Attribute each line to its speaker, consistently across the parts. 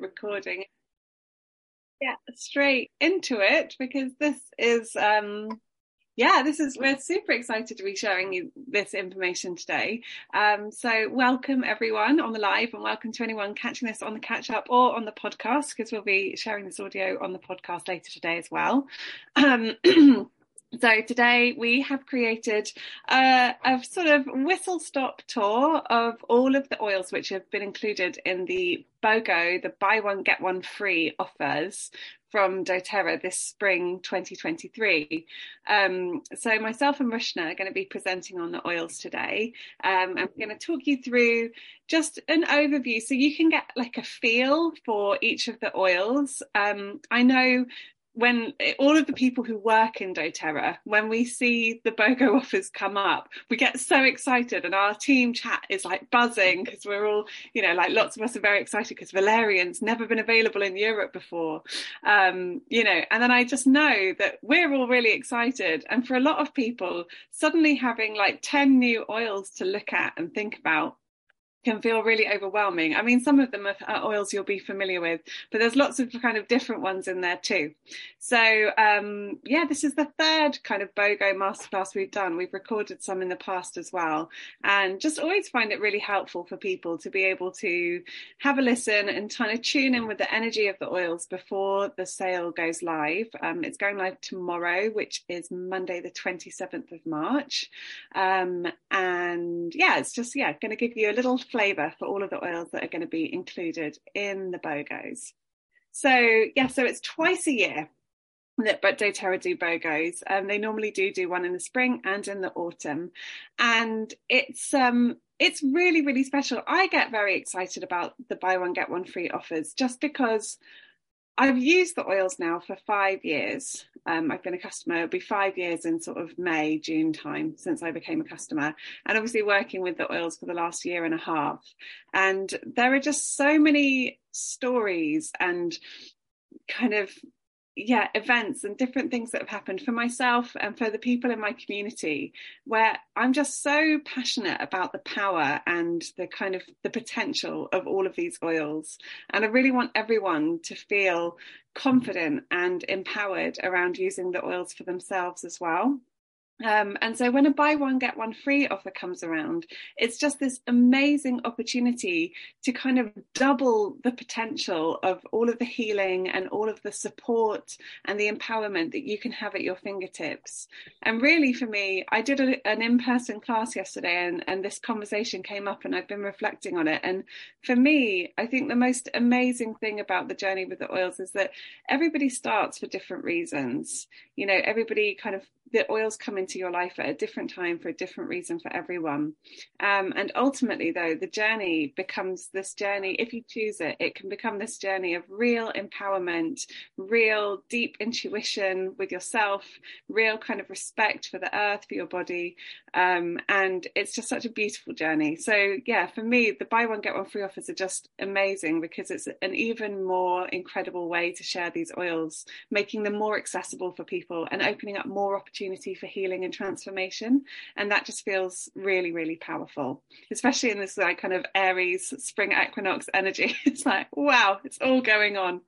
Speaker 1: recording. Yeah, straight into it because this is um yeah, this is we're super excited to be sharing you this information today. Um, so welcome everyone on the live and welcome to anyone catching this on the catch up or on the podcast because we'll be sharing this audio on the podcast later today as well. Um, So today we have created a, a, sort of whistle stop tour of all of the oils which have been included in the BOGO, the buy one get one free offers from doTERRA this spring 2023. Um, so myself and Rushna are going to be presenting on the oils today. Um, I'm going to talk you through just an overview so you can get like a feel for each of the oils. Um, I know when all of the people who work in doTERRA, when we see the BOGO offers come up, we get so excited and our team chat is like buzzing because we're all, you know, like lots of us are very excited because Valerian's never been available in Europe before, um, you know, and then I just know that we're all really excited. And for a lot of people, suddenly having like 10 new oils to look at and think about can feel really overwhelming. I mean, some of them are oils you'll be familiar with, but there's lots of kind of different ones in there too. So, um, yeah, this is the third kind of BOGO masterclass we've done. We've recorded some in the past as well, and just always find it really helpful for people to be able to have a listen and kind of tune in with the energy of the oils before the sale goes live. Um, it's going live tomorrow, which is Monday, the 27th of March. Um, and yeah, it's just, yeah, going to give you a little flavour for all of the oils that are going to be included in the BOGOs. So yeah, so it's twice a year that but doTERRA do BOGOs. Um, they normally do do one in the spring and in the autumn, and it's um it's really really special. I get very excited about the buy one get one free offers just because I've used the oils now for five years. Um, I've been a customer, it'll be five years in sort of May, June time since I became a customer. And obviously working with the oils for the last year and a half. And there are just so many stories and kind of yeah events and different things that have happened for myself and for the people in my community where i'm just so passionate about the power and the kind of the potential of all of these oils. And i really want everyone to feel confident and empowered around using the oils for themselves as well um, and so when a buy one get one free offer comes around, it's just this amazing opportunity to kind of double the potential of all of the healing and all of the support and the empowerment that you can have at your fingertips. And really, for me, I did a, an in person class yesterday, and, and this conversation came up, and I've been reflecting on it. And for me, I think the most amazing thing about the journey with the oils is that everybody starts for different reasons. You know, everybody kind of the oils come into your life at a different time for a different reason for everyone. Um, and ultimately, though, the journey becomes this journey, if you choose it, it can become this journey of real empowerment, real deep intuition with yourself, real kind of respect for the earth, for your body. Um, and it's just such a beautiful journey. So, yeah, for me, the buy one, get one free offers are just amazing because it's an even more incredible way to share these oils, making them more accessible for people and opening up more opportunity for healing and transformation. And that just feels really, really powerful, especially in this like kind of Aries spring equinox energy. It's like, wow, it's all going on.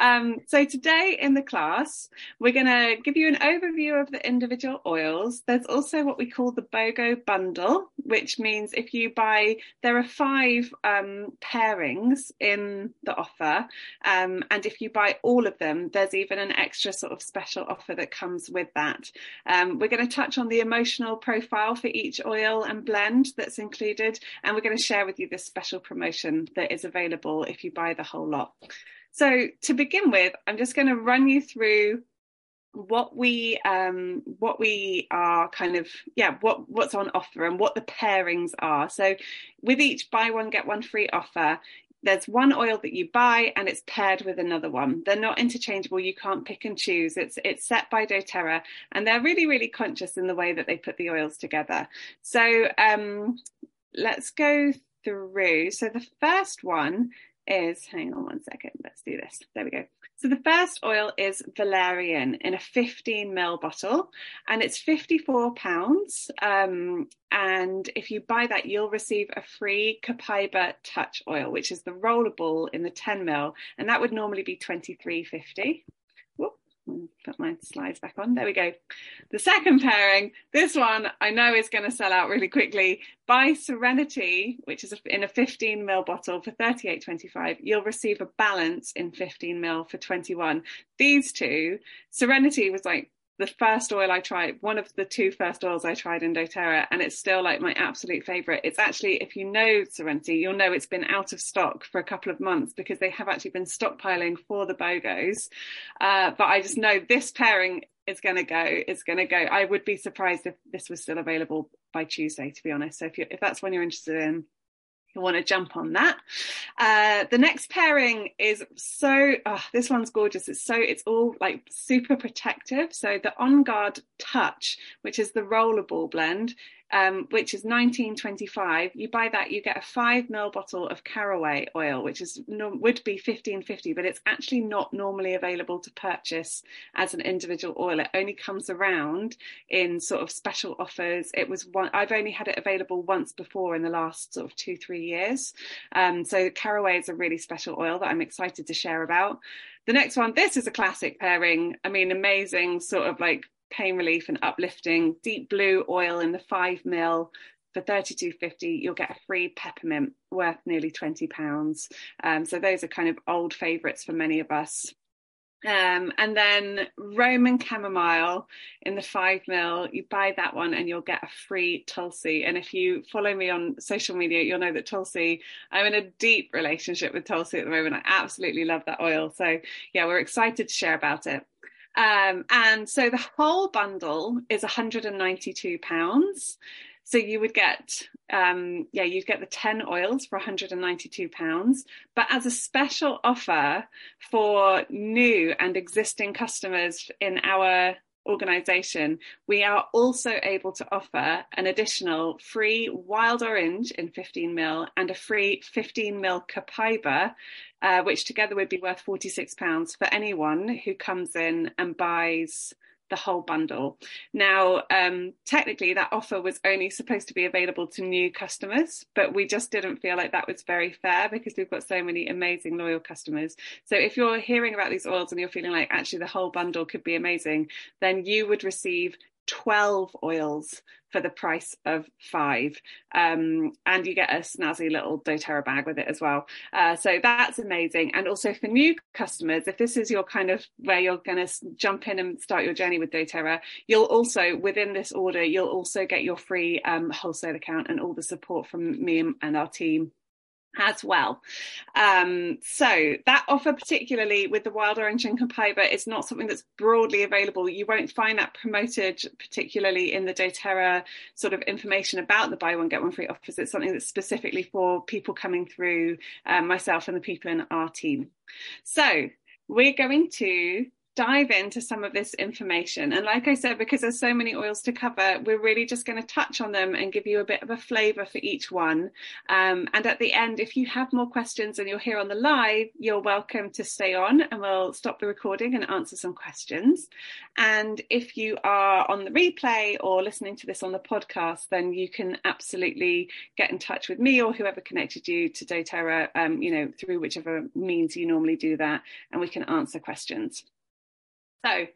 Speaker 1: Um, so today in the class, we're going to give you an overview of the individual oils. There's also what we call the BOGO bundle, which means if you buy, there are five um, pairings in the offer. Um, and if you buy all of them, there's even an extra sort of special offer that comes with that. Um, we're going to touch on the emotional profile for each oil and blend that's included, and we're going to share with you this special promotion that is available if you buy the whole lot. So to begin with, I'm just going to run you through what we um what we are kind of yeah what what's on offer and what the pairings are so with each buy one get one free offer there's one oil that you buy and it's paired with another one. They're not interchangeable. You can't pick and choose. It's it's set by doTERRA and they're really, really conscious in the way that they put the oils together. So um, let's go through. So the first one is, hang on one second, let's do this. There we go. So the first oil is Valerian in a 15 ml bottle and it's 54 pounds. Um, and if you buy that, you'll receive a free Copaiba Touch oil, which is the rollerball in the 10 ml, and that would normally be 23.50 put my slides back on. There we go. The second pairing, this one I know is going to sell out really quickly. Buy Serenity, which is in a 15 ml bottle for 38.25. You'll receive a balance in 15 ml for 21. These two, Serenity was like the first oil I tried, one of the two first oils I tried in doTERRA, and it's still like my absolute favorite. It's actually, if you know Serenity, you'll know it's been out of stock for a couple of months because they have actually been stockpiling for the BOGOs. Uh, but I just know this pairing is going to go. It's going to go. I would be surprised if this was still available by Tuesday, to be honest. So if you if that's one you're interested in, you want to jump on that. Uh, the next pairing is so, oh, this one's gorgeous. It's so, it's all like super protective. So the On Guard Touch, which is the rollerball blend, um, which is 1925. You buy that, you get a five ml bottle of caraway oil, which is would be 1550, but it's actually not normally available to purchase as an individual oil. It only comes around in sort of special offers. It was one I've only had it available once before in the last sort of two three years. Um, so caraway is a really special oil that I'm excited to share about. The next one, this is a classic pairing. I mean, amazing sort of like pain relief and uplifting. Deep blue oil in the five mil for 32.50 you'll get a free peppermint worth nearly 20 pounds um, so those are kind of old favorites for many of us um, and then Roman chamomile in the five mil, you buy that one and you'll get a free Tulsi. And if you follow me on social media, you'll know that Tulsi, I'm in a deep relationship with Tulsi at the moment. I absolutely love that oil. So yeah, we're excited to share about it. Um, and so the whole bundle is 192 pounds. So you would get, um, yeah, you'd get the 10 oils for 192 pounds. But as a special offer for new and existing customers in our organisation, we are also able to offer an additional free wild orange in 15 mil and a free 15 mil Copaiba, uh, which together would be worth 46 pounds for anyone who comes in and buys the whole bundle. Now, um, technically, that offer was only supposed to be available to new customers, but we just didn't feel like that was very fair because we've got so many amazing loyal customers. So, if you're hearing about these oils and you're feeling like actually the whole bundle could be amazing, then you would receive 12 oils for the price of five. Um, and you get a snazzy little doTERRA bag with it as well. Uh, so that's amazing. And also for new customers, if this is your kind of where you're going to jump in and start your journey with doTERRA, you'll also, within this order, you'll also get your free um, wholesale account and all the support from me and our team as well. Um, so that offer, particularly with the wild orange and Copaiba, is not something that's broadly available. You won't find that promoted, particularly in the doTERRA sort of information about the buy one get one free offers. It's something that's specifically for people coming through um, myself and the people in our team. So we're going to dive into some of this information. And like I said, because there's so many oils to cover, we're really just going to touch on them and give you a bit of a flavour for each one. Um, and at the end, if you have more questions and you're here on the live, you're welcome to stay on and we'll stop the recording and answer some questions. And if you are on the replay or listening to this on the podcast, then you can absolutely get in touch with me or whoever connected you to doTERRA, um, you know, through whichever means you normally do that, and we can answer questions. So,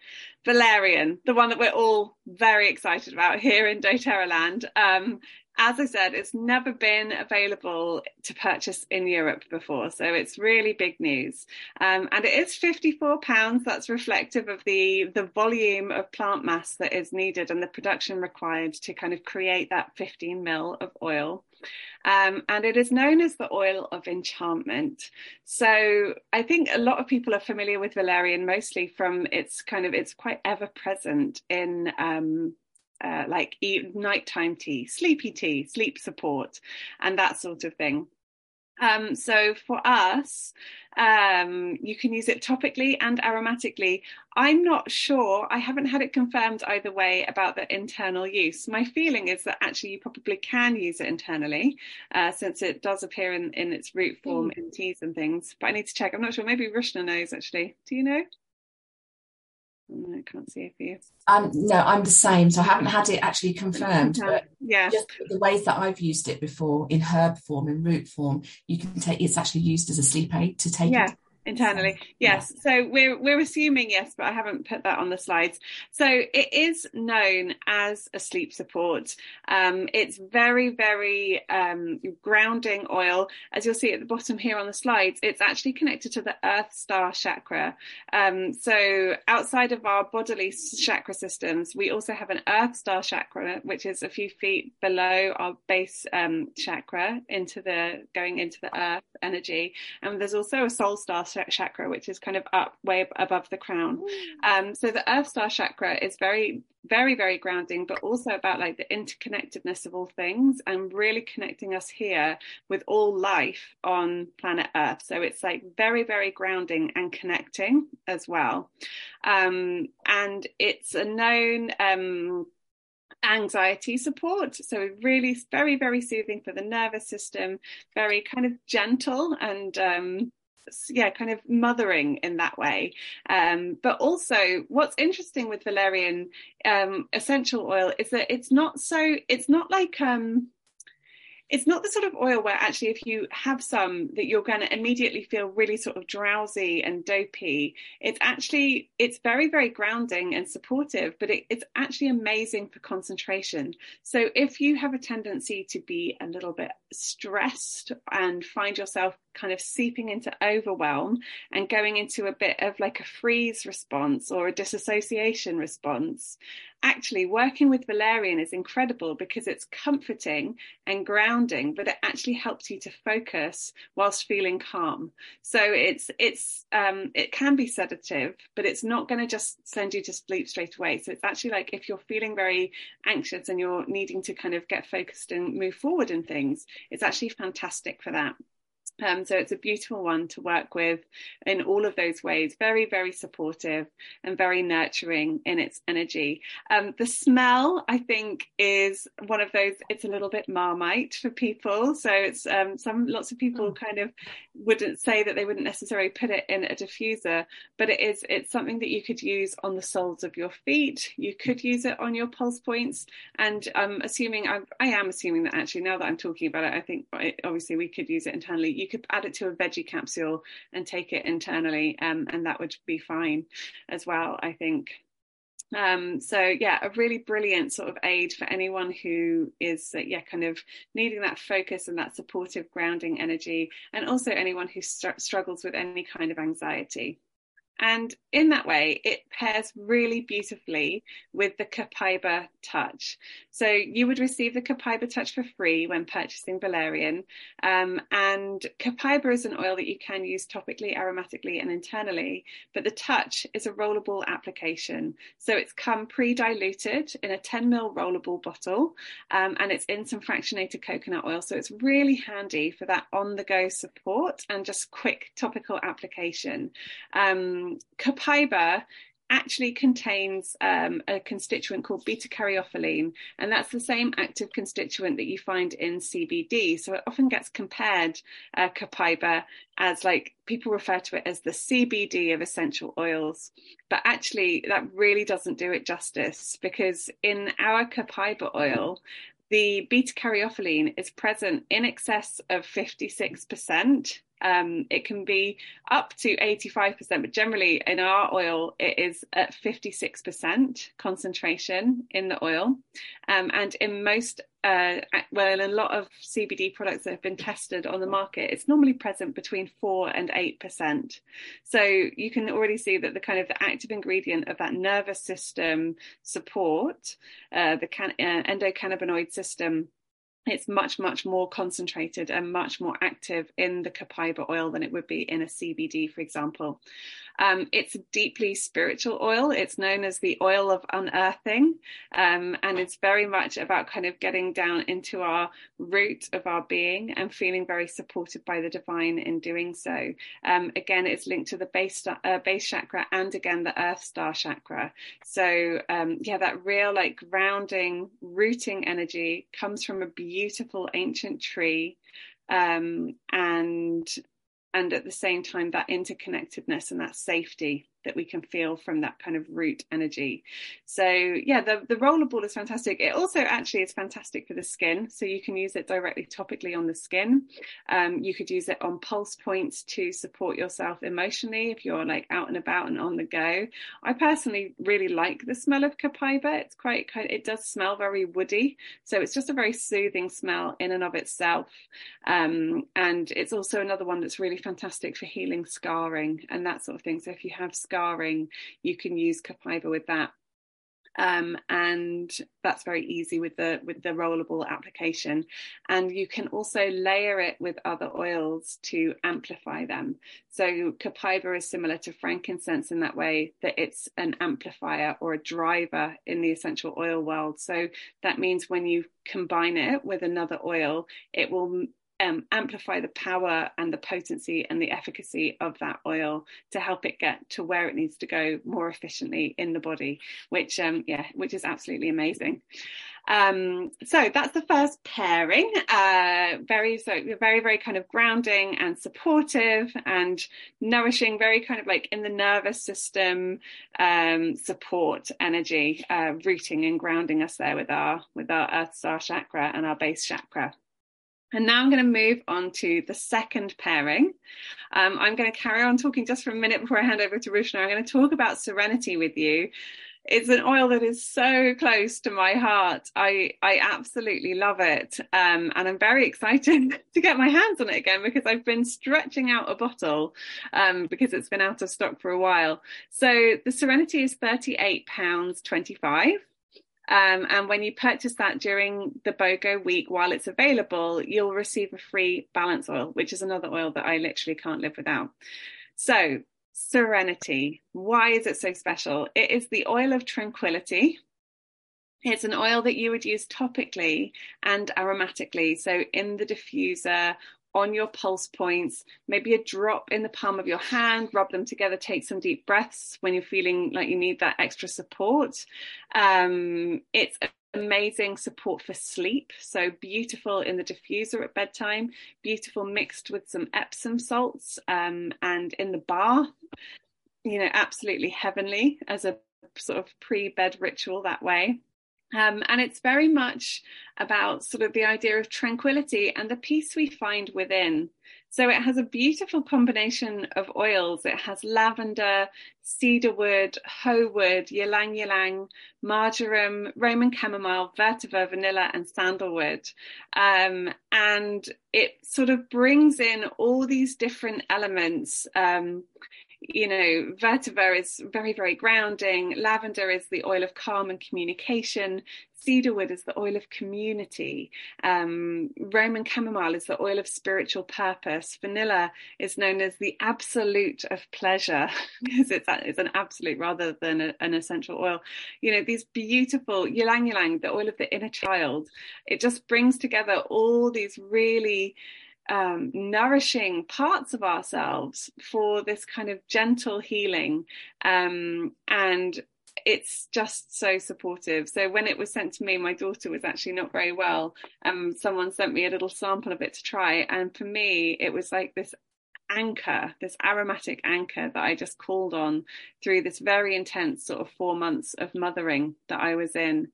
Speaker 1: Valerian, the one that we're all very excited about here in doTERRA land. Um, as I said, it's never been available to purchase in Europe before, so it's really big news. Um, and it is £54. That's reflective of the, the volume of plant mass that is needed and the production required to kind of create that 15 mil of oil. Um, and it is known as the oil of enchantment. So I think a lot of people are familiar with valerian mostly from its kind of it's quite ever present in um, uh, like nighttime tea, sleepy tea, sleep support, and that sort of thing. Um, so for us, um, you can use it topically and aromatically. I'm not sure, I haven't had it confirmed either way about the internal use. My feeling is that actually you probably can use it internally uh, since it does appear in, in its root form mm. in teas and things. But I need to check. I'm not sure. Maybe Rushna knows actually. Do you know? I can't see it for you.
Speaker 2: Um, no, I'm the same. So I haven't had it actually confirmed. But
Speaker 1: yeah.
Speaker 2: Just the ways that I've used it before in herb form, in root form, you can take it's actually used as a sleep aid to take
Speaker 1: yeah. it internally. Yes. Yeah. so we're we're assuming yes but i haven't put that on the slides. So it is known as a sleep support. Um, it's very very um, grounding oil. As you'll see at the bottom here on the slides it's actually connected to the earth star chakra. Um, so outside of our bodily chakra systems we also have an earth star chakra which is a few feet below our base um, chakra into the going into the earth energy. And there's also a soul star chakra, which is kind of up way above the crown. Um, so the Earth Star chakra is very, very, very grounding, but also about like the interconnectedness of all things and really connecting us here with all life on planet Earth. So it's like very, very grounding and connecting as well. Um, and it's a known um, anxiety support. So really very, very soothing for the nervous system, very kind of gentle and um, yeah kind of mothering in that way. Um, but also what's interesting with valerian um, essential oil is that it's not so it's not like um, it's not the sort of oil where actually if you have some that you're going to immediately feel really sort of drowsy and dopey. It's actually it's very very grounding and supportive but it, it's actually amazing for concentration. So if you have a tendency to be a little bit stressed and find yourself kind of seeping into overwhelm and going into a bit of like a freeze response or a disassociation response. Actually working with valerian is incredible because it's comforting and grounding but it actually helps you to focus whilst feeling calm. So it's it's um, it can be sedative but it's not going to just send you to sleep straight away. So it's actually like if you're feeling very anxious and you're needing to kind of get focused and move forward in things it's actually fantastic for that um, so it's a beautiful one to work with in all of those ways. Very, very supportive and very nurturing in its energy. Um, the smell, I think, is one of those. It's a little bit marmite for people. So it's um, some lots of people mm. kind of wouldn't say that they wouldn't necessarily put it in a diffuser, but it is. It's something that you could use on the soles of your feet. You could use it on your pulse points. And I'm assuming I'm, I am assuming that actually now that I'm talking about it, I think obviously we could use it internally. You could add it to a veggie capsule and take it internally, um, and that would be fine as well, I think. Um, so yeah, a really brilliant sort of aid for anyone who is uh, yeah kind of needing that focus and that supportive grounding energy, and also anyone who str- struggles with any kind of anxiety. And in that way, it pairs really beautifully with the Copaiba Touch. So you would receive the Copaiba Touch for free when purchasing Valerian. Um, and Copaiba is an oil that you can use topically, aromatically, and internally. But the Touch is a rollable application. So it's come pre-diluted in a 10 ml rollable bottle, um, and it's in some fractionated coconut oil. So it's really handy for that on-the-go support and just quick topical application. Um, Copaiba actually contains um, a constituent called beta caryophyllene, and that's the same active constituent that you find in CBD. So it often gets compared, uh, Copaiba, as like people refer to it as the CBD of essential oils. But actually, that really doesn't do it justice because in our Copaiba oil, the beta caryophyllene is present in excess of 56%. Um, it can be up to 85%, but generally in our oil, it is at 56% concentration in the oil. Um, and in most, uh, well, in a lot of CBD products that have been tested on the market, it's normally present between 4 and 8%. So you can already see that the kind of the active ingredient of that nervous system support, uh, the can- uh, endocannabinoid system, it's much much more concentrated and much more active in the copaiba oil than it would be in a CBD for example um, it's a deeply spiritual oil. It's known as the oil of unearthing, um, and it's very much about kind of getting down into our root of our being and feeling very supported by the divine in doing so. Um, again, it's linked to the base uh, base chakra and again the Earth Star chakra. So um, yeah, that real like grounding, rooting energy comes from a beautiful ancient tree. Um, and and at the same time that interconnectedness and that safety that we can feel from that kind of root energy. So yeah, the, the rollerball is fantastic. It also actually is fantastic for the skin. So you can use it directly topically on the skin. Um, you could use it on pulse points to support yourself emotionally if you're like out and about and on the go. I personally really like the smell of copaiba. It's quite kind it does smell very woody. So it's just a very soothing smell in and of itself. Um, and it's also another one that's really fantastic for healing scarring and that sort of thing. So if you have scarring, you can use copaiba with that. Um, and that's very easy with the with the rollable application. And you can also layer it with other oils to amplify them. So copaiba is similar to frankincense in that way that it's an amplifier or a driver in the essential oil world. So that means when you combine it with another oil it will um, amplify the power and the potency and the efficacy of that oil to help it get to where it needs to go more efficiently in the body, which um, yeah, which is absolutely amazing. Um, so that's the first pairing. Uh, very so very very kind of grounding and supportive and nourishing. Very kind of like in the nervous system um, support energy, uh, rooting and grounding us there with our with our Earth Star chakra and our base chakra. And now I'm going to move on to the second pairing. Um, I'm going to carry on talking just for a minute before I hand over to Rushna. I'm going to talk about serenity with you. It's an oil that is so close to my heart. I, I absolutely love it. Um, and I'm very excited to get my hands on it again because I've been stretching out a bottle um, because it's been out of stock for a while. So the Serenity is £38.25. Um, and when you purchase that during the BOGO week while it's available, you'll receive a free balance oil, which is another oil that I literally can't live without. So, Serenity. Why is it so special? It is the oil of tranquility. It's an oil that you would use topically and aromatically. So, in the diffuser on your pulse points, maybe a drop in the palm of your hand, rub them together, take some deep breaths when you're feeling like you need that extra support. Um, it's amazing support for sleep. So beautiful in the diffuser at bedtime, beautiful mixed with some Epsom salts um, and in the bath. You know, absolutely heavenly as a sort of pre bed ritual that way. Um, and it's very much about sort of the idea of tranquility and the peace we find within. So it has a beautiful combination of oils. It has lavender, cedarwood, Ho wood, ylang ylang, marjoram, Roman chamomile, vetiver, vanilla, and sandalwood. Um, and it sort of brings in all these different elements. Um, you know, vetiver is very, very grounding. Lavender is the oil of calm and communication. Cedarwood is the oil of community. Um, Roman chamomile is the oil of spiritual purpose. Vanilla is known as the absolute of pleasure because it's, it's an absolute rather than a, an essential oil. You know, these beautiful ylang ylang, the oil of the inner child. It just brings together all these really um, nourishing parts of ourselves for this kind of gentle healing. Um, and it's just so supportive. So when it was sent to me, my daughter was actually not very well. Um, someone sent me a little sample of it to try, and for me, it was like this anchor, this aromatic anchor that I just called on through this very intense sort of four months of mothering that I was in.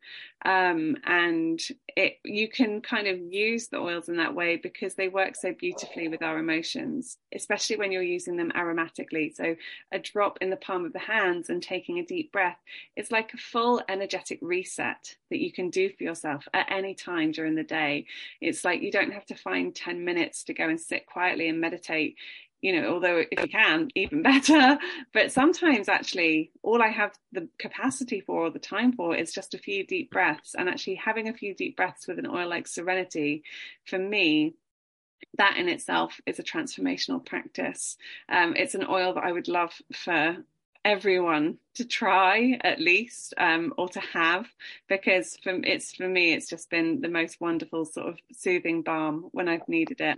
Speaker 1: Um, and it, you can kind of use the oils in that way because they work so beautifully with our emotions, especially when you're using them aromatically. So a drop in the palm of the hands and taking a deep breath, it's like a full energetic reset that you can do for yourself at any time during the day. It's like you don't have to find 10 minutes to go and sit quietly and meditate you know, although if you can, even better. But sometimes actually all I have the capacity for or the time for is just a few deep breaths. And actually having a few deep breaths with an oil like serenity for me that in itself is a transformational practice. Um, it's an oil that I would love for everyone to try at least um, or to have because from it's for me it's just been the most wonderful sort of soothing balm when I've needed it.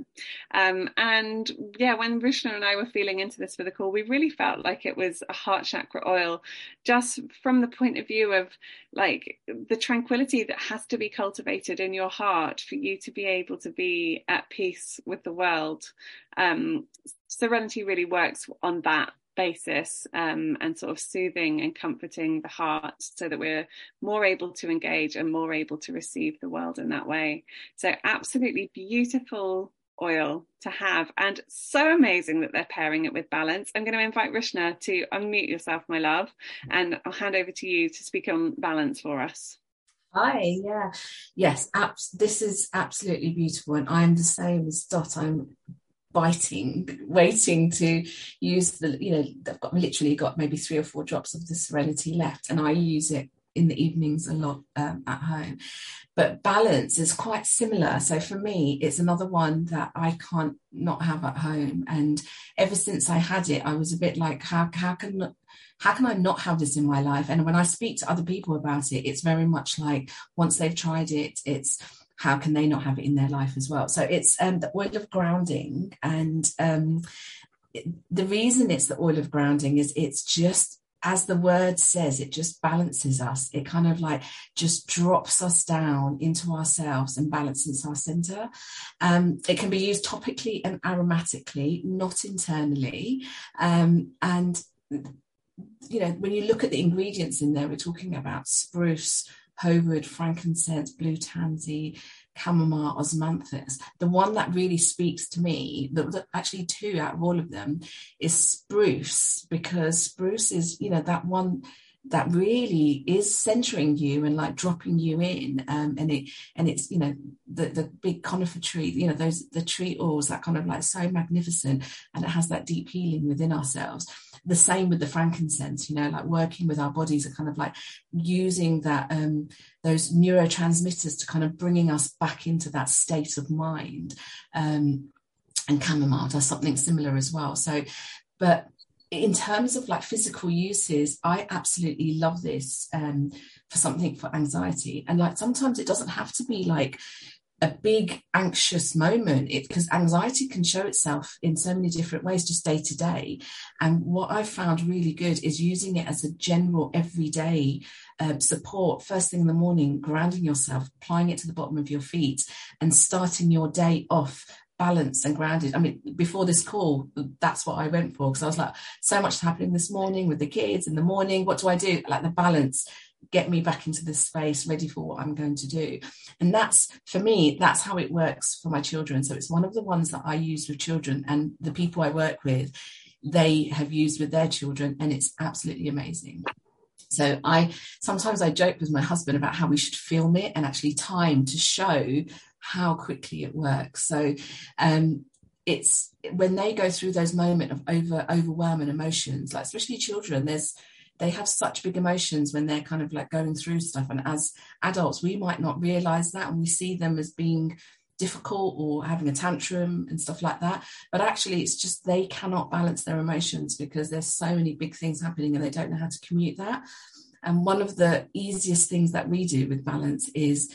Speaker 1: Um, and yeah when Rushna and I were feeling into this for the call we really felt like it was a heart chakra oil just from the point of view of like the tranquility that has to be cultivated in your heart for you to be able to be at peace with the world. Um, serenity really works on that basis um, and sort of soothing and comforting the heart so that we're more able to engage and more able to receive the world in that way. So, absolutely beautiful oil to have and so amazing that they're pairing it with balance. I'm going to invite Rushna to unmute yourself, my love, and I'll hand over to you to speak on balance for us.
Speaker 2: Hi, yeah, yes, abs- this is absolutely beautiful, and I'm the same as Dot. I'm biting, waiting to use the, you know, they've got literally got maybe three or four drops of the Serenity left, and I use it in the evenings a lot um, at home. But balance is quite similar. So for me, it's another one that I can't not have at home. And ever since I had it, I was a bit like, how how can how can I not have this in my life? And when I speak to other people about it, it's very much like once they've tried it, it's how can they not have it in their life as well? So it's um, the oil of grounding, and um, the reason it's the oil of grounding is it's just as the word says, it just balances us. It kind of like just drops us down into ourselves and balances our center. Um, it can be used topically and aromatically, not internally. Um, and you know, when you look at the ingredients in there, we're talking about spruce, Ho wood, frankincense, blue tansy, chamomile, osmanthus. The one that really speaks to me, the, actually two out of all of them, is spruce because spruce is, you know, that one that really is centering you and like dropping you in um, and it and it's you know the the big conifer tree you know those the tree oils that kind of like so magnificent and it has that deep healing within ourselves. The same with the frankincense you know like working with our bodies are kind of like using that um those neurotransmitters to kind of bringing us back into that state of mind um and chamomile does something similar as well. So but in terms of like physical uses, I absolutely love this um, for something for anxiety. And like sometimes it doesn't have to be like a big anxious moment. Because anxiety can show itself in so many different ways just day to day. And what i've found really good is using it as a general everyday um, support. First thing in the morning grounding yourself applying it to the bottom of your feet and starting your day off balanced and grounded. I mean, before this call, that's what I went for because I was like, so much is happening this morning with the kids in the morning. What do I do? Like the balance, get me back into this space, ready for what I'm going to do. And that's for me, that's how it works for my children. So it's one of the ones that I use with children and the people I work with, they have used with their children, and it's absolutely amazing. So I sometimes I joke with my husband about how we should film it and actually time to show how quickly it works. So um, it's when they go through those moments of over overwhelming emotions, like especially children, there's they have such big emotions when they're kind of like going through stuff. And as adults, we might not realize that and we see them as being difficult or having a tantrum and stuff like that. But actually, it's just they cannot balance their emotions because there's so many big things happening and they don't know how to commute that. And one of the easiest things that we do with balance is,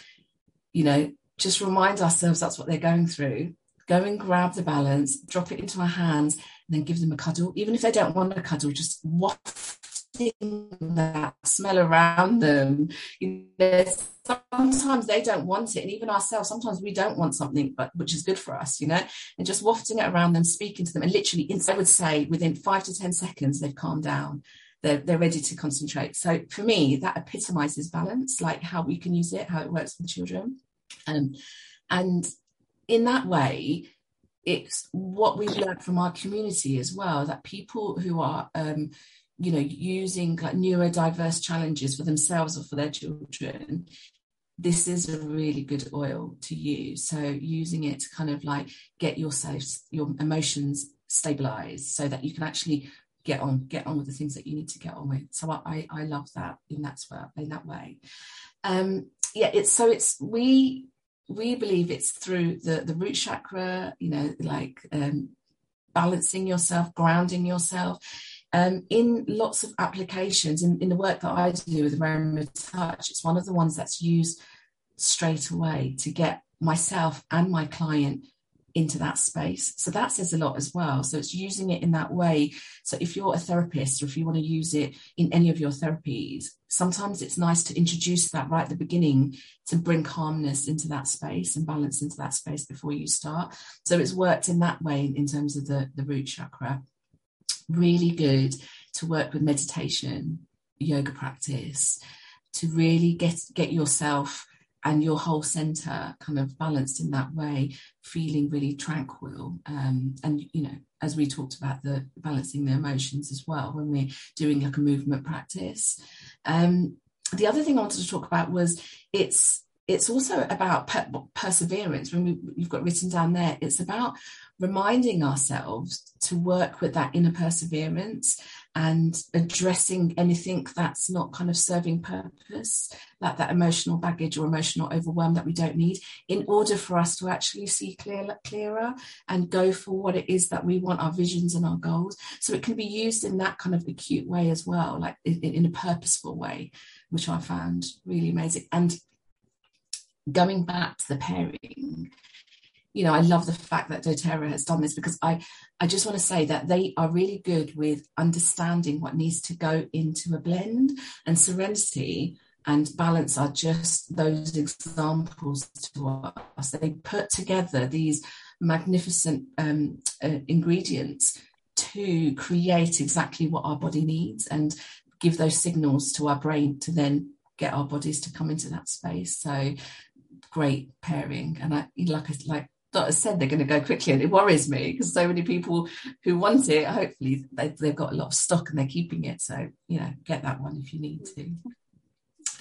Speaker 2: you know, just remind ourselves that's what they're going through. Go and grab the balance, drop it into our hands, and then give them a cuddle. Even if they don't want a cuddle, just wafting that smell around them. You know, sometimes they don't want it, and even ourselves, sometimes we don't want something, but which is good for us, you know. And just wafting it around them, speaking to them, and literally, I would say, within five to ten seconds, they've calmed down. They're, they're ready to concentrate. So for me, that epitomizes balance, like how we can use it, how it works with children. Um, and in that way, it's what we've learned from our community as well that people who are um, you know using like neurodiverse challenges for themselves or for their children this is a really good oil to use. So using it to kind of like get yourself your emotions stabilized so that you can actually get on get on with the things that you need to get on with. So i i love that in that in that way. Um yeah it's so it's we we believe it's through the the root chakra you know like um balancing yourself grounding yourself um, in lots of applications. In, in the work that I do with Aroma Touch, it's one of the ones that's used straight away to get myself and my client into that space. So that says a lot as well. So it's using it in that way. So if you're a therapist or if you want to use it in any of your therapies, sometimes it's nice to introduce that right at the beginning to bring calmness into that space and balance into that space before you start. So it's worked in that way in terms of the, the root chakra. Really good to work with meditation, yoga practice, to really get get yourself and your whole center kind of balanced in that way, feeling really tranquil. Um, and, you know, as we talked about the balancing the emotions as well when we're doing like a movement practice. Um, the other thing I wanted to talk about was it's it's also about per- perseverance. When we, you've got written down there, it's about reminding ourselves to work with that inner perseverance and addressing anything that's not kind of serving purpose, like that emotional baggage or emotional overwhelm that we don't need, in order for us to actually see clear, clearer and go for what it is that we want, our visions and our goals. So it can be used in that kind of acute way as well, like in, in a purposeful way, which I found really amazing. And going back to the pairing, you know, I love the fact that doTERRA has done this because I, I just want to say that they are really good with understanding what needs to go into a blend and serenity and balance are just those examples to us. They put together these magnificent um, uh, ingredients to create exactly what our body needs and give those signals to our brain to then get our bodies to come into that space. So great pairing. And I like like Dr. said, they're going to go quickly, and it worries me because so many people who want it, hopefully they, they've got a lot of stock and they're keeping it. So you know, get that one if you need to.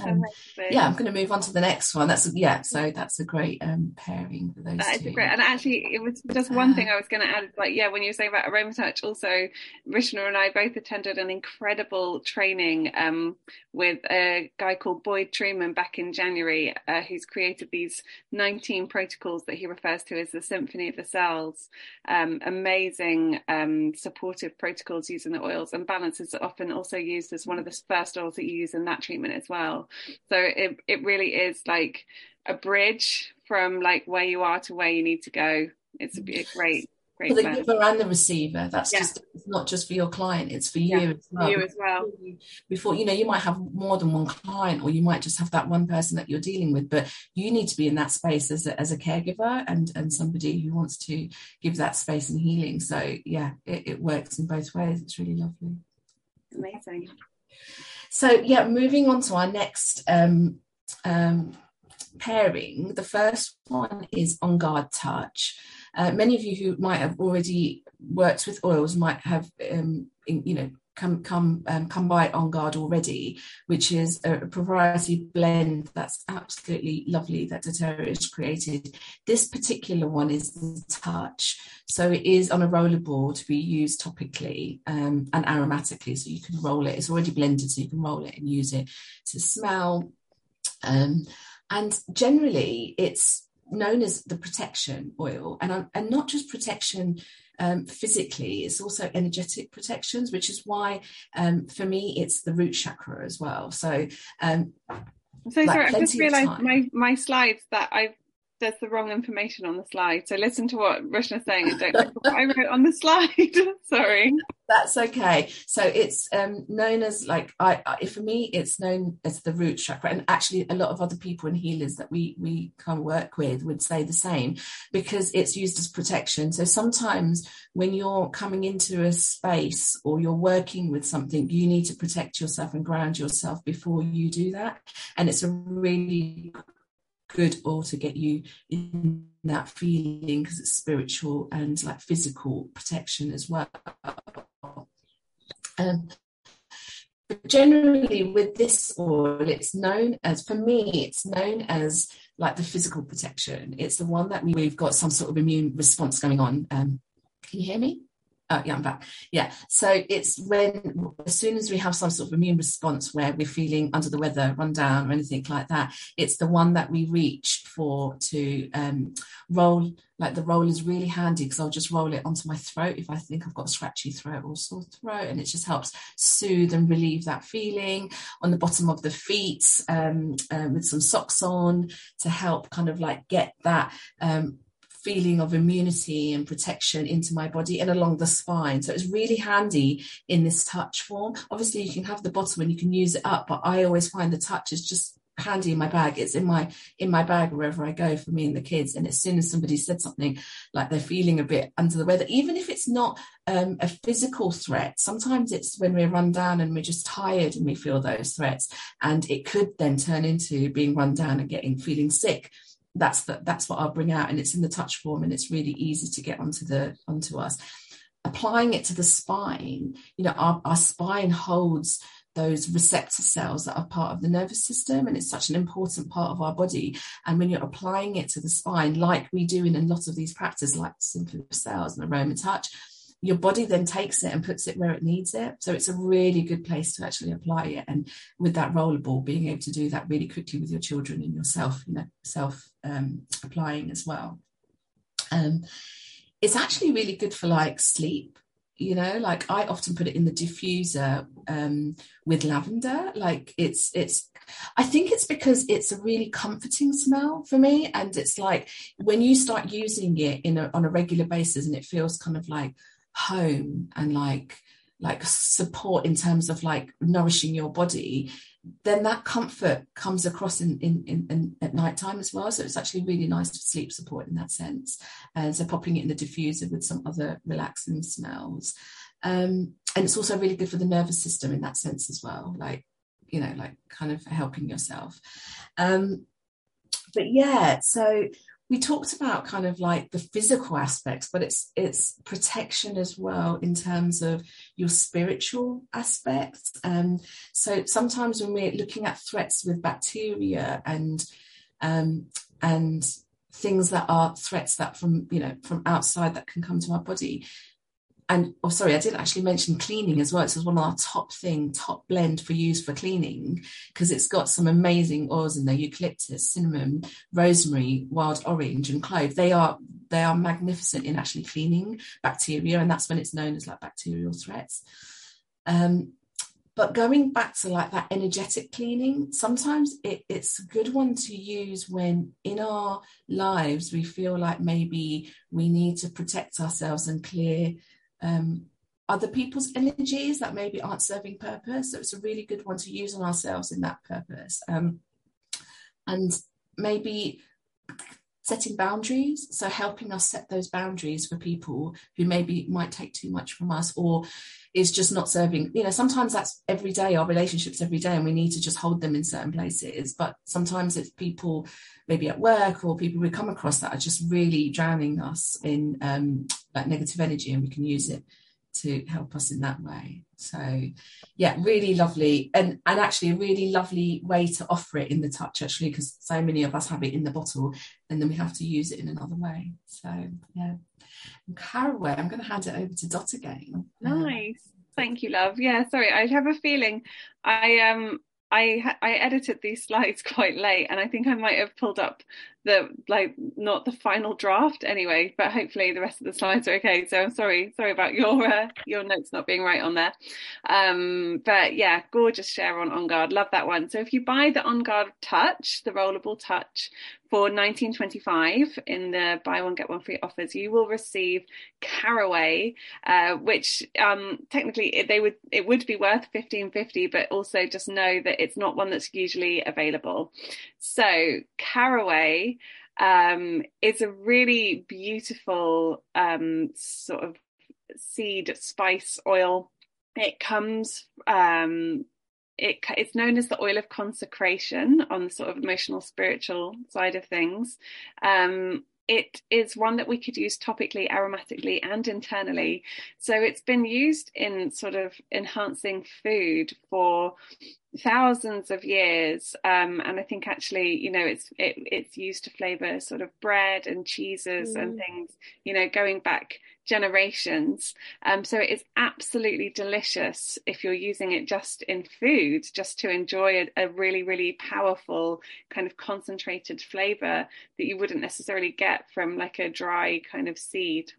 Speaker 2: Um, yeah, I'm going to move on to the next one. That's yeah, so that's a great um, pairing for those.
Speaker 1: That
Speaker 2: two.
Speaker 1: is great, and actually, it was just one thing I was going to add. Like, yeah, when you were saying about aroma touch, also Rishna and I both attended an incredible training um, with a guy called Boyd Truman back in January, uh, who's created these 19 protocols that he refers to as the Symphony of the Cells. Um, amazing um, supportive protocols using the oils, and balance is often also used as one of the first oils that you use in that treatment as well. So it it really is like a bridge from like where you are to where you need to go. It's a, a great
Speaker 2: for the giver and the receiver. That's yeah. just it's not just for your client; it's for you
Speaker 1: yeah,
Speaker 2: as well.
Speaker 1: You as well.
Speaker 2: Before you know, you might have more than one client, or you might just have that one person that you're dealing with. But you need to be in that space as a, as a caregiver and and somebody who wants to give that space and healing. So yeah, it, it works in both ways. It's really lovely.
Speaker 1: Amazing.
Speaker 2: So yeah, moving on to our next um, um, pairing. The first one is on guard touch. Uh, many of you who might have already worked with oils might have, um, in, you know, come come um, come by on guard already, which is a, a proprietary blend that's absolutely lovely that doTERRA has created. This particular one is the touch, so it is on a rollerball to be used topically um, and aromatically, so you can roll it. It's already blended, so you can roll it and use it to smell. Um, and generally, it's known as the protection oil, and and not just protection um, physically, it's also energetic protections, which is why um, for me it's the root chakra as well. So, um,
Speaker 1: so like sorry, I just realised my my slides that I've there's the wrong information on the slide. So listen to what Rishna's saying and don't look what I wrote on the slide. Sorry.
Speaker 2: That's okay. So it's um, known as like I, I, for me it's known as the root chakra, and actually a lot of other people and healers that we we kind work with would say the same because it's used as protection. So sometimes when you're coming into a space or you're working with something, you need to protect yourself and ground yourself before you do that, and it's a really good or to get you in that feeling because it's spiritual and like physical protection as well. Um, generally, with this oil, it's known as, for me, it's known as like the physical protection. It's the one that we, have got some sort of immune response going on. Um, can you hear me? Oh, yeah, I'm back. Yeah. So it's when, as soon as we have some sort of immune response where we're feeling under the weather, run down, or anything like that, it's the one that we reach for to um, roll. Like the roll is really handy because I'll just roll it onto my throat if I think I've got a scratchy throat or sore throat, and it just helps soothe and relieve that feeling. On the bottom of the feet, um, um, with some socks on to help kind of like get that um, feeling of immunity and protection into my body and along the spine. So it's really handy in this touch form. Obviously, you can have the bottle and you can use it up, but I always find the touch is just handy in my bag. It's in my in my bag wherever i go for me and the kids. And as soon as somebody said something like they're feeling a bit under the weather even if it's not um, a physical threat. Sometimes it's when we're run down and we're just tired and we feel those threats. And it could then turn into being run down and getting feeling sick that's the, that's what I'll bring out, and it's in the touch form, and it's really easy to get onto the onto us. Applying it to the spine, you know, our, our spine holds those receptor cells that are part of the nervous system and it's such an important part of our body and when you're applying it to the spine like we do in a lot of these practices like simple cells and aroma touch your body then takes it and puts it where it needs it. So it's a really good place to actually apply it. And with that rollerball, being able to do that really quickly with your children and yourself, you know, self um, applying as well. Um, it's actually really good for like sleep. You know, like I often put it in the diffuser um, with lavender. Like it's it's I think it's because it's a really comforting smell for me. And it's like when you start using it in a, on a regular basis and it feels kind of like home and like like support in terms of like nourishing your body then that comfort comes across in, in, in, in at night time as well. So it's actually really nice for sleep support in that sense. And so popping it in the diffuser with some other relaxing smells. Um, and it's also really good for the nervous system in that sense as well like you know like kind of helping yourself. Um, but yeah so we talked about kind of like the physical aspects but it's it's protection as well in terms of your spiritual aspects. Um so sometimes when we're looking at threats with bacteria and um and things that are threats that from you know from outside that can come to our body and oh sorry i didn't actually mention cleaning as well. It's one of our top thing top blend for use for cleaning because it's got some amazing oils in there. Eucalyptus cinnamon rosemary wild orange and clove. They are they are magnificent in actually cleaning bacteria and that's when it's known as like bacterial threats. Um, but going back to like that energetic cleaning sometimes it, it's a good one to use when in our lives we feel like maybe we need to protect ourselves and clear um, other people's energies that maybe aren't serving purpose. So it's a really good one to use on ourselves in that purpose. Um, and maybe setting boundaries so helping us set those boundaries for people who maybe might take too much from us or is just not serving you know sometimes that's every day our relationships every day and we need to just hold them in certain places. But sometimes it's people maybe at work or people we come across that are just really drowning us in um, that negative energy and we can use it to help us in that way. So yeah really lovely. And and actually a really lovely way to offer it in the touch actually because so many of us have it in the bottle and then we have to use it in another way. So yeah. And caraway i'm going to hand it over to dot again.
Speaker 1: Nice. Thank you love. Yeah sorry i have a feeling i um I I edited these slides quite late, and I think I might have pulled up the like not the final draft anyway. But hopefully the rest of the slides are okay. So I'm sorry, sorry about your uh, your notes not being right on there. Um, but yeah, gorgeous share on On Guard, love that one. So if you buy the On Guard Touch, the rollable touch, for 1925 in the buy one get one free offers you will receive caraway uh, which um, technically they would it would be worth 1550 but also just know that it's not one that's usually available. So caraway um, is a really beautiful um, sort of seed spice oil. It comes um, it, it's known as the oil of consecration on the sort of emotional spiritual side of things. Um, it is one that we could use topically, aromatically, and internally. So it's been used in sort of enhancing food for thousands of years um, and i think actually you know it's it, it's used to flavor sort of bread and cheeses mm. and things you know going back generations. Um, so it is absolutely delicious if you're using it just in food, just to enjoy a, a really, really powerful kind of concentrated flavor that you wouldn't necessarily get from like a dry kind of seed.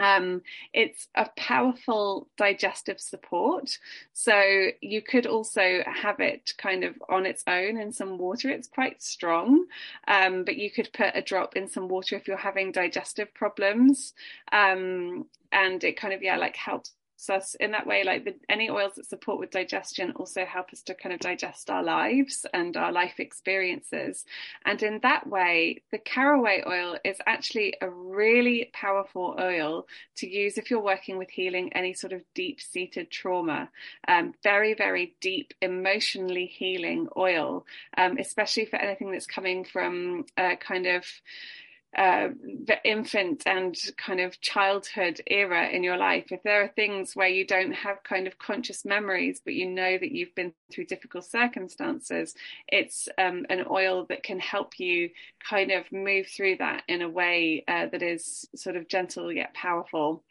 Speaker 1: Um, it's a powerful digestive support. So you could also have it kind of on its own in some water. It's quite strong, um, but you could put a drop in some water if you're having digestive problems. Um, and it kind of, yeah, like helps us in that way. Like the, any oils that support with digestion also help us to kind of digest our lives and our life experiences. And in that way the caraway oil is actually a really powerful oil to use if you're working with healing any sort of deep seated trauma. Um, very very deep emotionally healing oil um, especially for anything that's coming from a kind of uh, the infant and kind of childhood era in your life, if there are things where you don't have kind of conscious memories, but you know that you've been through difficult circumstances, it's um, an oil that can help you kind of move through that in a way uh, that is sort of gentle yet powerful.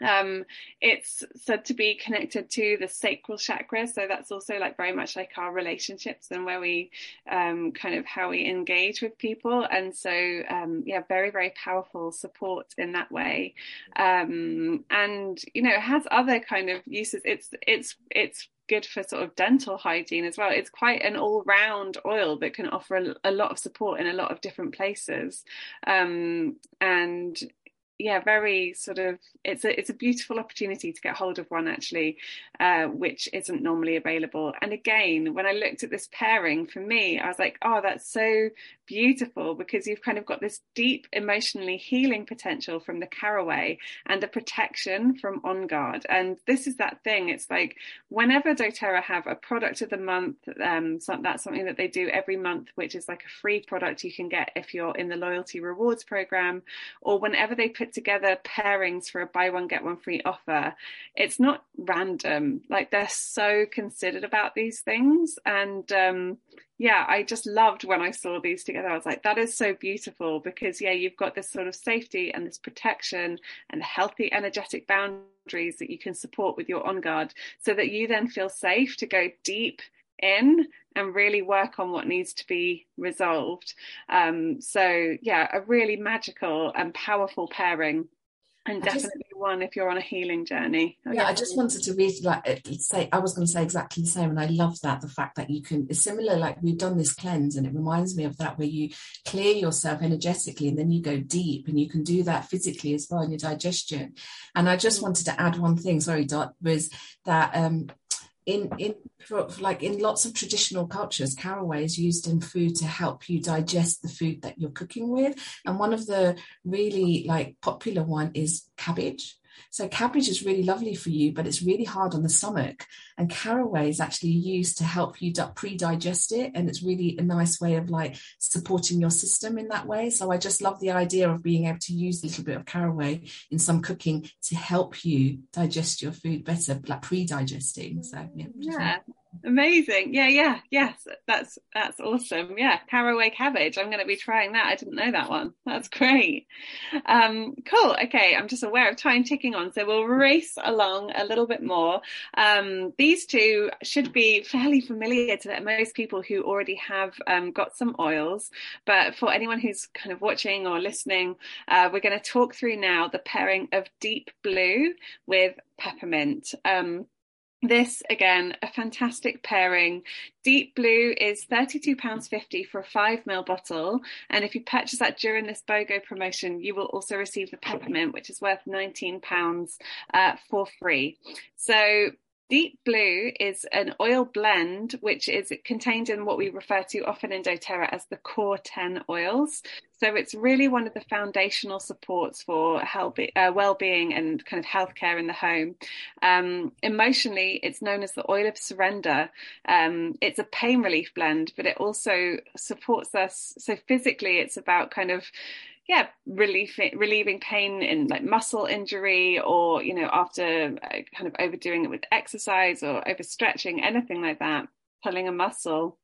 Speaker 1: Um, it's said to be connected to the sacral chakra, so that's also like very much like our relationships and where we um, kind of how we engage with people, and so um, yeah, very very powerful support in that way, um, and you know it has other kind of uses. It's it's it's good for sort of dental hygiene as well. It's quite an all round oil that can offer a, a, lot of support in a lot of different places. Um, and yeah, very sort of it's a it's a beautiful opportunity to get hold of one actually, uh, which isn't normally available. And again, when I looked at this pairing for me, I was like, oh, that's so beautiful because you've kind of got this deep emotionally healing potential from the caraway and the protection from On Guard. And this is that thing. It's like whenever doTERRA have a product of the month, um, that's something that they do every month, which is like a free product you can get if you're in the loyalty rewards program, or whenever they put together pairings for a buy one get one free offer it's not random like they're so considered about these things and um, yeah i just loved when i saw these together i was like that is so beautiful because yeah you've got this sort of safety and this protection and healthy energetic boundaries that you can support with your on guard so that you then feel safe to go deep in and really work on what needs to be resolved. Um, so, yeah, a really magical and powerful pairing. And definitely just, one if you're on a healing journey.
Speaker 2: Yeah, I just wanted to read like say I was going to say exactly the same, and I love that the fact that you can. It's similar, like we've done this cleanse, and it reminds me of that where you clear yourself energetically, and then you go deep, and you can do that physically as well in your digestion. And I just wanted to add one thing. Sorry, Dot, was that um, in in like in lots of traditional cultures caraway is used in food to help you digest the food that you're cooking with. And one of the really like popular one is cabbage so cabbage is really lovely for you, but it's really hard on the stomach. And caraway is actually used to help you pre-digest it, and it's really a nice way of like supporting your system in that way. So I just love the idea of being able to use a little bit of caraway in some cooking to help you digest your food better, like pre-digesting. So
Speaker 1: yeah, yeah. Amazing. Yeah, yeah, yes. That's that's awesome. Yeah, caraway cabbage. I'm going to be trying that. I didn't know that one. That's great. Um, cool. Okay, I'm just aware of time ticking on, so we'll race along a little bit more. Um, these two should be fairly familiar to most people who already have um, got some oils, but for anyone who's kind of watching or listening, uh, we're going to talk through now the pairing of deep blue with peppermint. Um, this again a fantastic pairing. Deep blue is £32.50 for a 5ml bottle. And if you purchase that during this bogo promotion you will also receive the peppermint which is worth £19 uh, for free. So Deep Blue is an oil blend which is contained in what we refer to often in doTERRA as the core 10 oils. So it's really one of the foundational supports for uh, well-being and kind of healthcare in the home. Um, emotionally, it's known as the oil of surrender. Um, it's a pain relief blend, but it also supports us. So physically, it's about kind of yeah relieving relieving pain in like muscle injury or you know after kind of overdoing it with exercise or overstretching anything like that pulling a muscle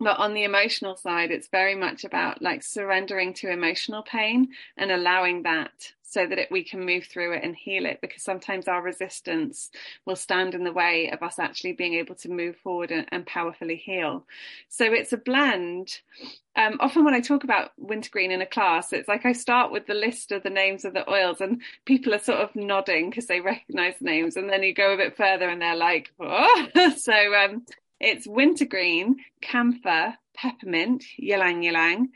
Speaker 1: but on the emotional side it's very much about like surrendering to emotional pain and allowing that so that it, we can move through it and heal it because sometimes our resistance will stand in the way of us actually being able to move forward and, and powerfully heal so it's a blend um, often when I talk about wintergreen in a class, it's like I start with the list of the names of the oils, and people are sort of nodding because they recognize the names, and then you go a bit further, and they're like, oh. so um, it's wintergreen, camphor, peppermint, ylang ylang,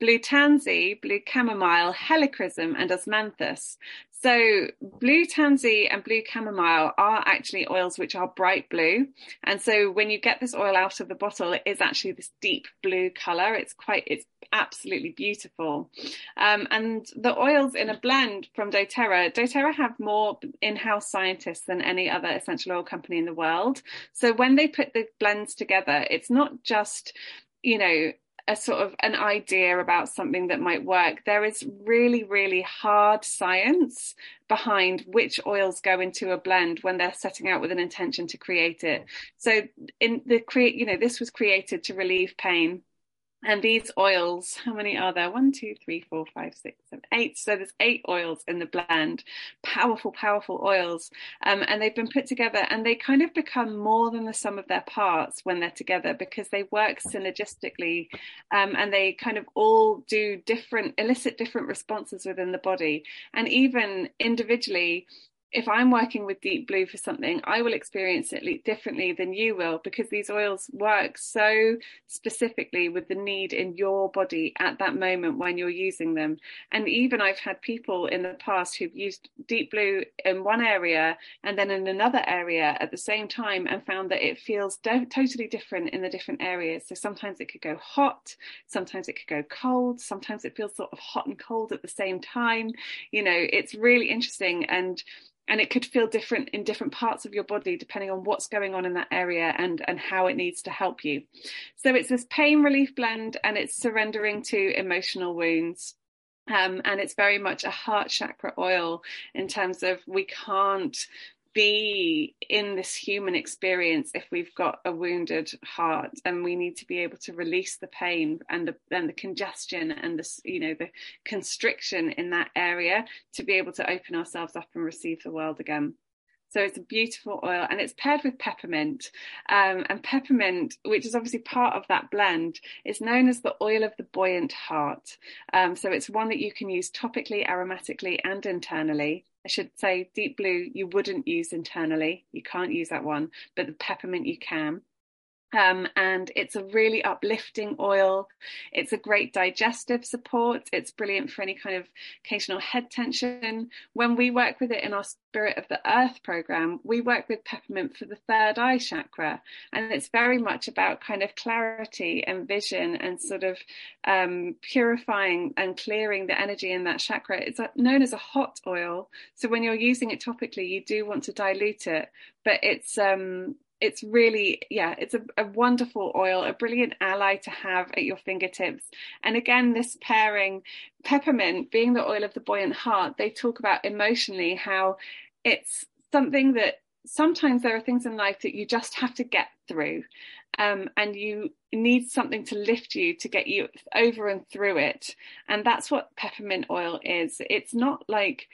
Speaker 1: blue tansy, blue chamomile, helichrysum, and osmanthus. So blue tansy and blue chamomile are actually oils which are bright blue. And so when you get this oil out of the bottle, it is actually this deep blue color. It's quite, it's absolutely beautiful. Um, and the oils in a blend from doTERRA, doTERRA have more in-house scientists than any other essential oil company in the world. So when they put the blends together, it's not just you know a sort of an idea about something that might work. There is really, really hard science behind which oils go into a blend when they're setting out with an intention to create it. So in the create, you know, this was created to relieve pain and these oils, how many are there? One, two, three, four, five, six, seven, eight. So there's eight oils in the blend. Powerful, powerful oils. Um, and they've been put together and they kind of become more than the sum of their parts when they're together because they work synergistically um, and they kind of all do different, elicit different responses within the body. And even individually, if I'm working with deep blue for something, I will experience it differently than you will because these oils work so specifically with the need in your body at that moment when you're using them. And even I've had people in the past who've used deep blue in one area and then in another area at the same time and found that it feels de- totally different in the different areas. So sometimes it could go hot, sometimes it could go cold, sometimes it feels sort of hot and cold at the same time. You know, it's really interesting. And and it could feel different in different parts of your body depending on what's going on in that area and and how it needs to help you. So it's this pain relief blend and it's surrendering to emotional wounds. Um, and it's very much a heart chakra oil in terms of we can't be in this human experience if we've got a wounded heart and we need to be able to release the pain and the and the congestion and the you know the constriction in that area to be able to open ourselves up and receive the world again so it's a beautiful oil and it's paired with peppermint. Um, and peppermint, which is obviously part of that blend, is known as the oil of the buoyant heart. Um, so it's one that you can use topically, aromatically, and internally. I should say deep blue you wouldn't use internally. You can't use that one, but the peppermint you can. Um, and it's a really uplifting oil. It's a great digestive support. It's brilliant for any kind of occasional head tension. When we work with it in our Spirit of the Earth program, we work with peppermint for the third eye chakra. And it's very much about kind of clarity and vision and sort of um, purifying and clearing the energy in that chakra. It's known as a hot oil. So when you're using it topically, you do want to dilute it, but it's um, it's really yeah it's a, a, wonderful oil a brilliant ally to have at your fingertips. And again this pairing peppermint being the oil of the buoyant heart they talk about emotionally how it's something that sometimes there are things in life that you just have to get through um, and you need something to lift you to get you over and through it. And that's what peppermint oil is. It's not like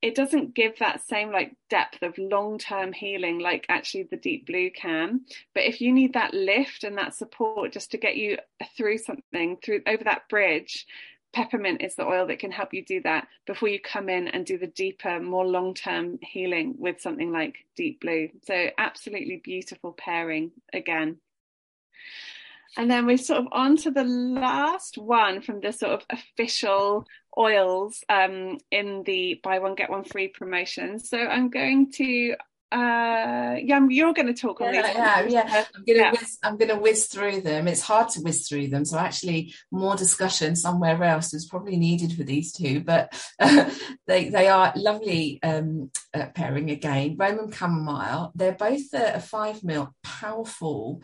Speaker 1: it doesn't give that same like depth of long-term healing like actually the deep blue can. But if you need that lift and that support just to get you through something through over that bridge peppermint is the oil that can help you do that before you come in and do the deeper more long-term healing with something like deep blue. So absolutely beautiful pairing again. And then we're sort of on to the last one from the sort of official oils um, in the buy one get one free promotion. So I'm going to uh yeah you're going to talk on
Speaker 2: yeah, these yeah, yeah. I'm gonna yeah. whiz i'm gonna whiz through them. It's hard to whiz through them so actually more discussion somewhere else is probably needed for these two but uh, they they are lovely um uh, pairing again. Roman chamomile they're both a, a five mil powerful.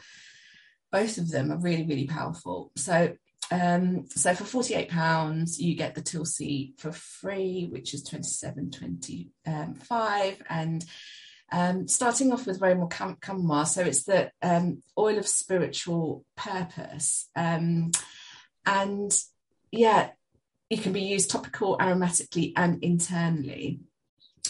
Speaker 2: Both of them are really really powerful. So um, so for 48 pounds you get the Tulsi for free which is 27.25 and Um, starting off with Roman Cam- Chamomile, so it's the um, oil of spiritual purpose. Um, and yeah, it can be used topical, aromatically, and internally.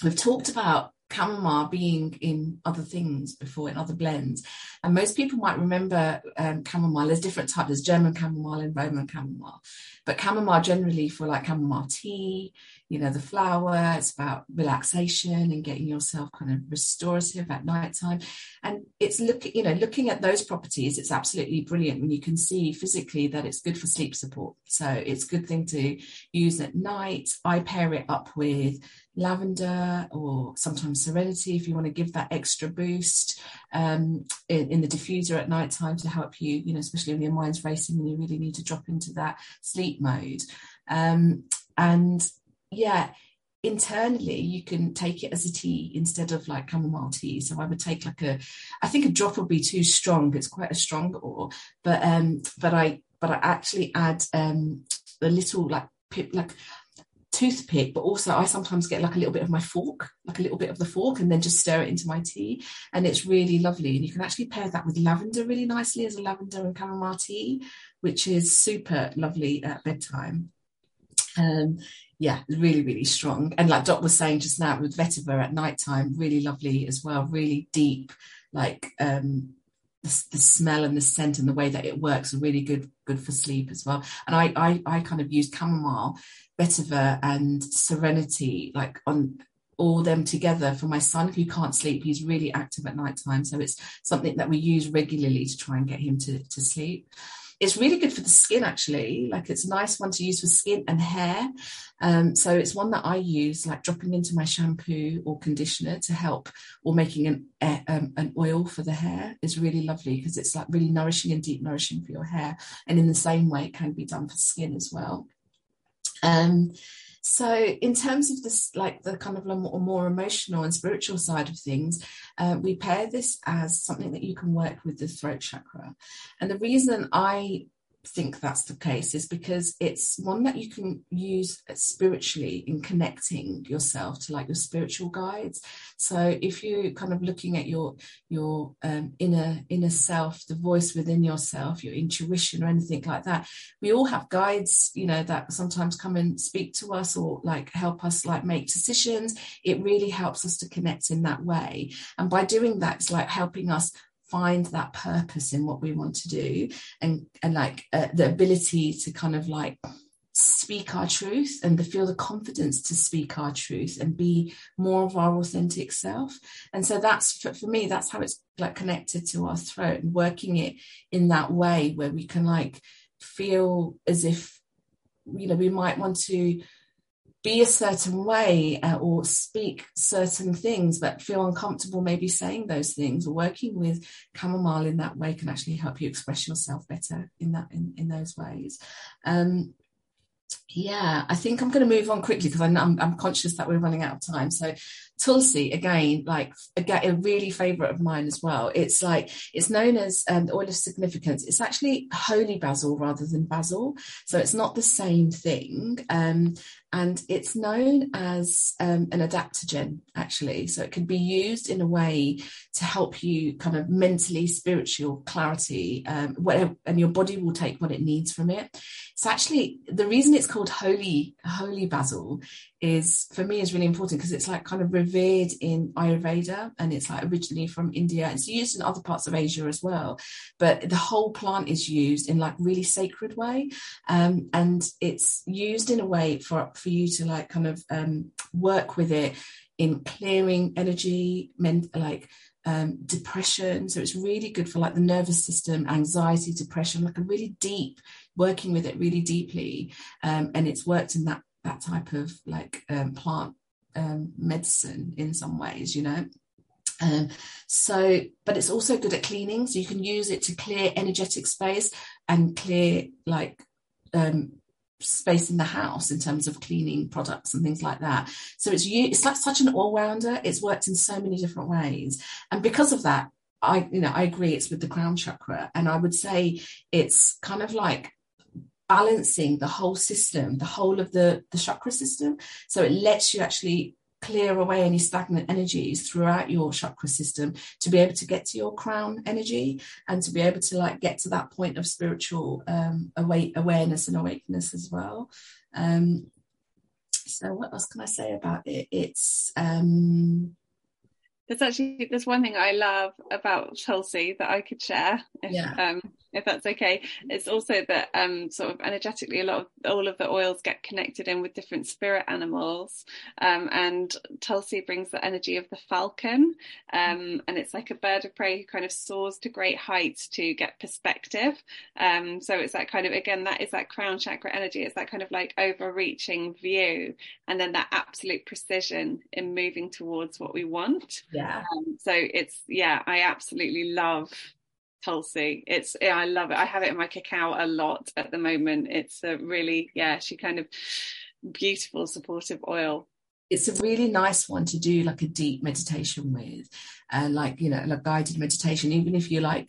Speaker 2: We've talked about chamomile being in other things before in other blends. And most people might remember um, chamomile there's different types. There's german chamomile and roman chamomile. But chamomile generally for like chamomile tea you know the flower it's about relaxation and getting yourself kind of restorative at night time and it's looking, you know looking at those properties it's absolutely brilliant. When you can see physically that it's good for sleep support. So it's a good thing to use at night. I pair it up with lavender or sometimes serenity if you want to give that extra boost um, in, in, the diffuser at night time to help you you know especially when your mind's racing and you really need to drop into that sleep mode. Um, and yeah, internally you can take it as a tea instead of like chamomile tea. So i would take like a i think a drop would be too strong. It's quite a strong oil. But um but i but i actually add um a little like pip like toothpick but also i sometimes get like a little bit of my fork like a little bit of the fork and then just stir it into my tea. And it's really lovely. And you can actually pair that with lavender really nicely as a lavender and chamomile tea which is super lovely at bedtime. Um yeah, really, really strong. And like Dot was saying just now with vetiver at night time, really lovely as well, really deep, like um the, the, smell and the scent and the way that it works are really good good for sleep as well. And I I, I kind of use chamomile, vetiver and serenity like on all them together for my son who can't sleep. He's really active at night time. So it's something that we use regularly to try and get him to, to sleep. It's really good for the skin, actually. Like it's a nice one to use for skin and hair. Um, so it's one that I use, like dropping into my shampoo or conditioner to help, or making an um, an oil for the hair is really lovely because it's like really nourishing and deep nourishing for your hair. And in the same way, it can be done for skin as well. Um, so, in terms of this, like the kind of more, emotional and spiritual side of things, uh, we pair this as something that you can work with the throat chakra. And the reason I think that's the case is because it's one that you can use spiritually in connecting yourself to like your spiritual guides. So if you're kind of looking at your your um, inner inner self the voice within yourself your intuition or anything like that we all have guides you know that sometimes come and speak to us or like help us like make decisions. It really helps us to connect in that way. And by doing that it's like helping us find that purpose in what we want to do and and like uh, the ability to kind of like speak our truth and to feel the confidence to speak our truth and be more of our authentic self. And so that's for, for me that's how it's like connected to our throat and working it in that way where we can like feel as if you know we might want to be a certain way uh, or speak certain things but feel uncomfortable maybe saying those things or working with chamomile in that way can actually help you express yourself better in that in, in those ways. Um, yeah i think i'm going to move on quickly because I'm, I'm, conscious that we're running out of time. So tulsi again like a, a really favorite of mine as well. It's like it's known as um, oil of significance. It's actually holy basil rather than basil. So it's not the same thing. Um, and it's known as um, an adaptogen actually. So it can be used in a way to help you kind of mentally spiritual clarity um, whatever, and your body will take what it needs from it. It's actually the reason it's called holy holy basil is for me is really important because it's like kind of revered in Ayurveda and it's like originally from India. It's used in other parts of Asia as well, but the whole plant is used in like really sacred way, um, and it's used in a way for for you to like kind of um, work with it in clearing energy, like um, depression. So it's really good for like the nervous system, anxiety, depression, like a really deep working with it really deeply. Um, and it's worked in that that type of like um, plant um, medicine in some ways, you know. Um, so, but it's also good at cleaning. So you can use it to clear energetic space and clear like um, space in the house in terms of cleaning products and things like that. So it's it's like such an all rounder. It's worked in so many different ways, and because of that, I you know I agree. It's with the crown chakra, and I would say it's kind of like balancing the whole system, the whole of the, the chakra system. So it lets you actually clear away any stagnant energies throughout your chakra system to be able to get to your crown energy and to be able to like get to that point of spiritual um, awake awareness and awakeness as well. Um, so what else can I say about it? It's um,
Speaker 1: there's actually there's one thing I love about Tulsi that I could share. If,
Speaker 2: yeah.
Speaker 1: Um, if that's okay. It's also that um, sort of energetically, a lot of all of the oils get connected in with different spirit animals, um, and Tulsi brings the energy of the falcon, um, and it's like a bird of prey who kind of soars to great heights to get perspective. Um, so it's that kind of again that is that crown chakra energy. It's that kind of like overreaching view, and then that absolute precision in moving towards what we want.
Speaker 2: Yeah.
Speaker 1: Um, so it's yeah, I absolutely love Tulsi. It's I love it. I have it in my cacao a lot at the moment. It's a really yeah, she kind of beautiful supportive oil.
Speaker 2: It's a really nice one to do like a deep meditation with, and like you know, like guided meditation. Even if you like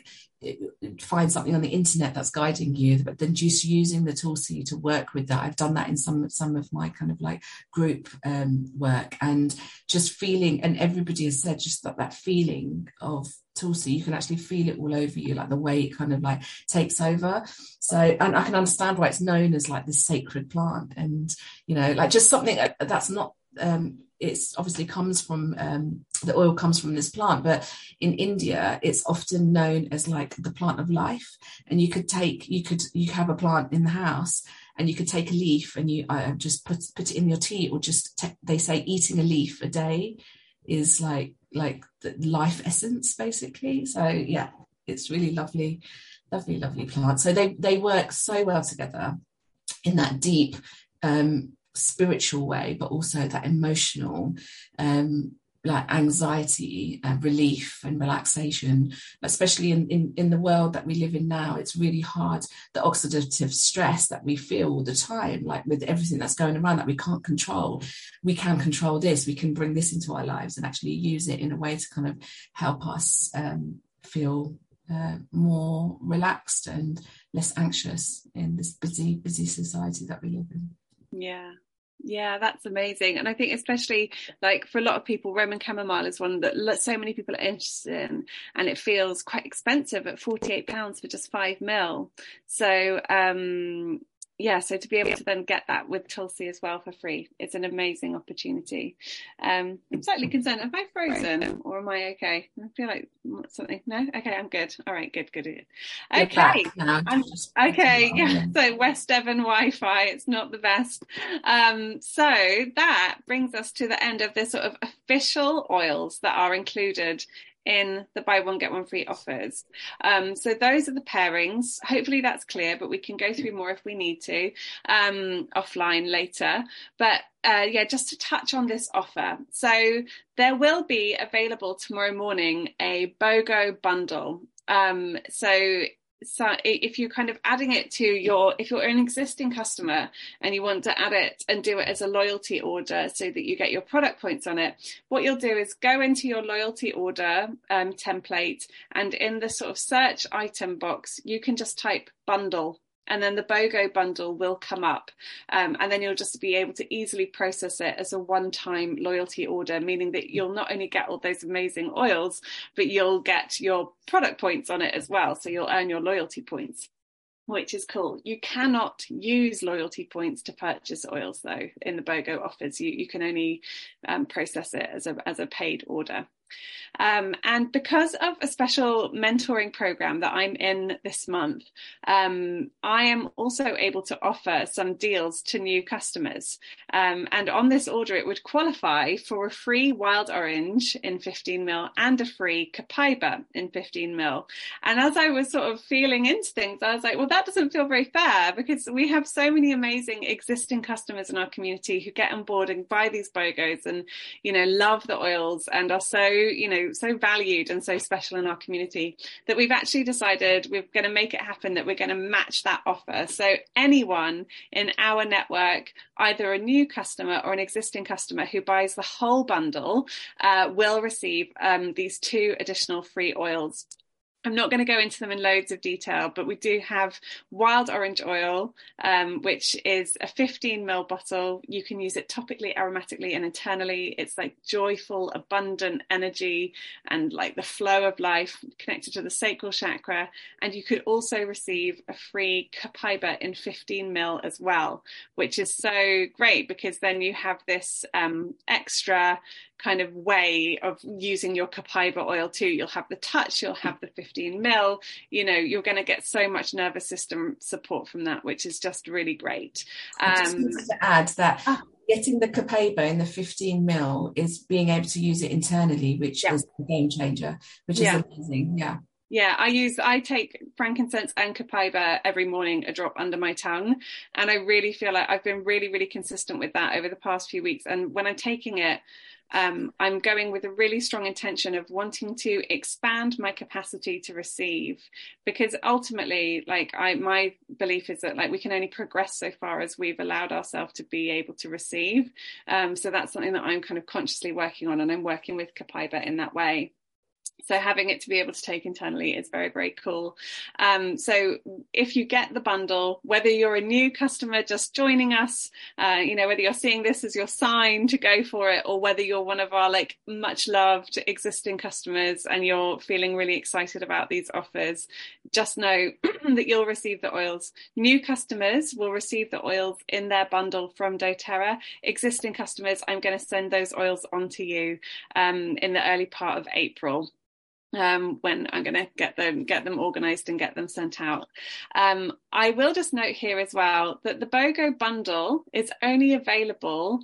Speaker 2: find something on the internet that's guiding you but then just using the Tulsi to work with that i've done that in some some of my kind of like group um, work and just feeling and everybody has said just that that feeling of Tulsi, you can actually feel it all over you, like the way it kind of like takes over. So, and I can understand why it's known as like the sacred plant, and you know, like just something that's not. Um, it's obviously comes from um, the oil comes from this plant, but in India, it's often known as like the plant of life. And you could take, you could, you have a plant in the house, and you could take a leaf and you uh, just put put it in your tea, or just te- they say eating a leaf a day is like like the life essence basically so yeah it's really lovely lovely lovely plant so they they work so well together in that deep um spiritual way but also that emotional um like anxiety and relief and relaxation. Especially in, in in the world that we live in now it's really hard the oxidative stress that we feel all the time like with everything that's going around that we can't control. We can control this. We can bring this into our lives and actually use it in a way to kind of help us um, feel uh, more relaxed and less anxious in this busy busy society that we live in.
Speaker 1: Yeah yeah, that's amazing. And I think especially like for a lot of people, Roman chamomile is one that so many people are interested in and it feels quite expensive at 48 pounds for just five mil. So, um, yeah, so to be able to then get that with Tulsi as well for free, it's an amazing opportunity. Um, I'm slightly concerned. Am I frozen or am I okay? I feel like something. No, okay, I'm good. All right, good, good. good. Okay, okay, yeah. So West Devon Wi-Fi, it's not the best. Um, so that brings us to the end of this sort of official oils that are included in the buy one get one free offers. Um, so those are the pairings. Hopefully that's clear, but we can go through more if we need to um, offline later. But uh, yeah, just to touch on this offer. So there will be available tomorrow morning a BOGO bundle. Um, so so if you're kind of adding it to your if you're an existing customer and you want to add it and do it as a loyalty order so that you get your product points on it what you'll do is go into your loyalty order um, template and in the sort of search item box you can just type bundle and then the BOGO bundle will come up. Um, and then you'll just be able to easily process it as a one time loyalty order, meaning that you'll not only get all those amazing oils, but you'll get your product points on it as well. So you'll earn your loyalty points. Which is cool. You cannot use loyalty points to purchase oils, though. In the BOGO offers, you you can only um, process it as a as a paid order. Um, and because of a special mentoring program that I'm in this month, um, I am also able to offer some deals to new customers. Um, and on this order, it would qualify for a free wild orange in 15 mil and a free copaiba in 15 mil. And as I was sort of feeling into things, I was like, well, that doesn't feel very fair because we have so many amazing existing customers in our community who get on board and buy these BOGOs and, you know, love the oils and are so you know so valued and so special in our community that we've actually decided we're going to make it happen that we're going to match that offer. So anyone in our network either a new customer or an existing customer who buys the whole bundle uh, will receive um, these two additional free oils I'm not going to go into them in loads of detail, but we do have wild orange oil, um, which is a 15 ml bottle. You can use it topically, aromatically, and internally. It's like joyful, abundant energy and like the flow of life connected to the sacral chakra. And you could also receive a free copaiba in 15 ml as well, which is so great because then you have this um, extra kind of way of using your copaiba oil too. You'll have the touch, you'll have the 15 mil, you know, you're going to get so much nervous system support from that, which is just really great.
Speaker 2: Um, I just to add that ah. getting the copaiba in the 15 mil is being able to use it internally, which yeah. is a game changer, which is yeah. amazing. Yeah.
Speaker 1: Yeah, I use I take frankincense and copaiba every morning, a drop under my tongue, and I really feel like I've been really, really consistent with that over the past few weeks. And when I'm taking it, um, I'm going with a really strong intention of wanting to expand my capacity to receive, because ultimately, like I, my belief is that like we can only progress so far as we've allowed ourselves to be able to receive. Um, so that's something that I'm kind of consciously working on, and I'm working with Copaiba in that way so having it to be able to take internally is very very cool. Um, so if you get the bundle whether you're a new customer just joining us uh, you know whether you're seeing this as your sign to go for it or whether you're one of our like much loved existing customers and you're feeling really excited about these offers just know that you'll receive the oils. New customers will receive the oils in their bundle from doterra. Existing customers i'm going to send those oils on to you um, in the early part of april um, when I'm going to get them get them organised and get them sent out. Um, I will just note here as well that the BOGO bundle is only available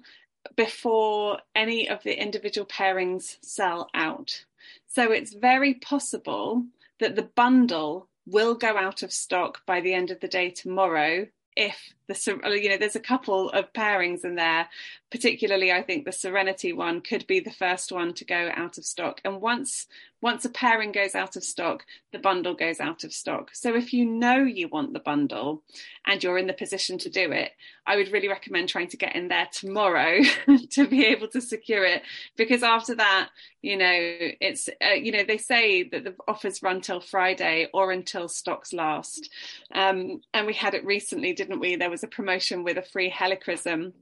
Speaker 1: before any of the individual pairings sell out. So it's very possible that the bundle will go out of stock by the end of the day tomorrow if the you know there's a couple of pairings in there. Particularly i think the serenity one could be the first one to go out of stock. And once once a pairing goes out of stock the bundle goes out of stock. So if you know you want the bundle and you're in the position to do it i would really recommend trying to get in there tomorrow to be able to secure it. Because after that you know it's uh, you know they say that the offers run till friday or until stocks last. Um, and we had it recently didn't we? There was was a promotion with a free helichrysum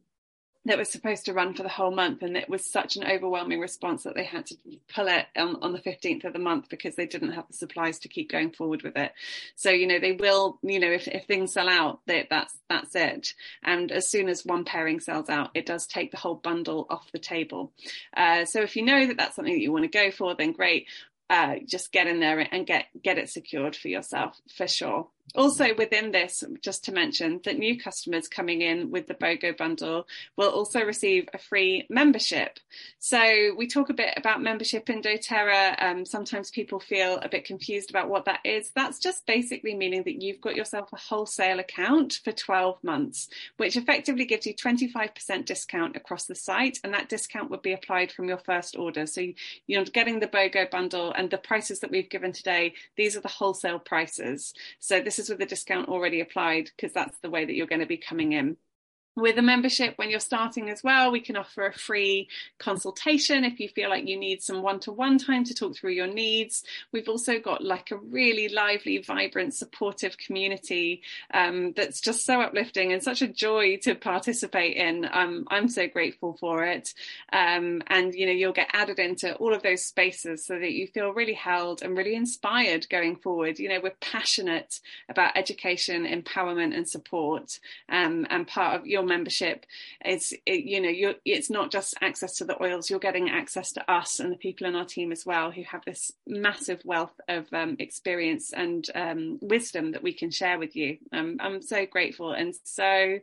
Speaker 1: that was supposed to run for the whole month and it was such an overwhelming response that they had to pull it on, on, the 15th of the month because they didn't have the supplies to keep going forward with it. So you know they will you know if, if things sell out that's that's it. And as soon as one pairing sells out it does take the whole bundle off the table. Uh, so if you know that that's something that you want to go for then great. Uh, just get in there and get get it secured for yourself for sure also within this, just to mention that new customers coming in with the BOGO bundle will also receive a free membership. So we talk a bit about membership in doTERRA. Um, sometimes people feel a bit confused about what that is. That's just basically meaning that you've got yourself a wholesale account for 12 months, which effectively gives you 25% discount across the site. And that discount would be applied from your first order. So you're getting the BOGO bundle and the prices that we've given today, these are the wholesale prices. So this with a discount already applied because that's the way that you're going to be coming in. With a membership, when you're starting as well, we can offer a free consultation if you feel like you need some one to one time to talk through your needs. We've also got like a really lively, vibrant, supportive community um, that's just so uplifting and such a joy to participate in. Um, I'm so grateful for it. Um, and, you know, you'll get added into all of those spaces so that you feel really held and really inspired going forward. You know, we're passionate about education, empowerment, and support. Um, and part of your membership. It's it, you know it's not just access to the oils you're getting access to us and the people in our team as well who have this massive wealth of um, experience and um, wisdom that we can share with you. Um, i'm so grateful and so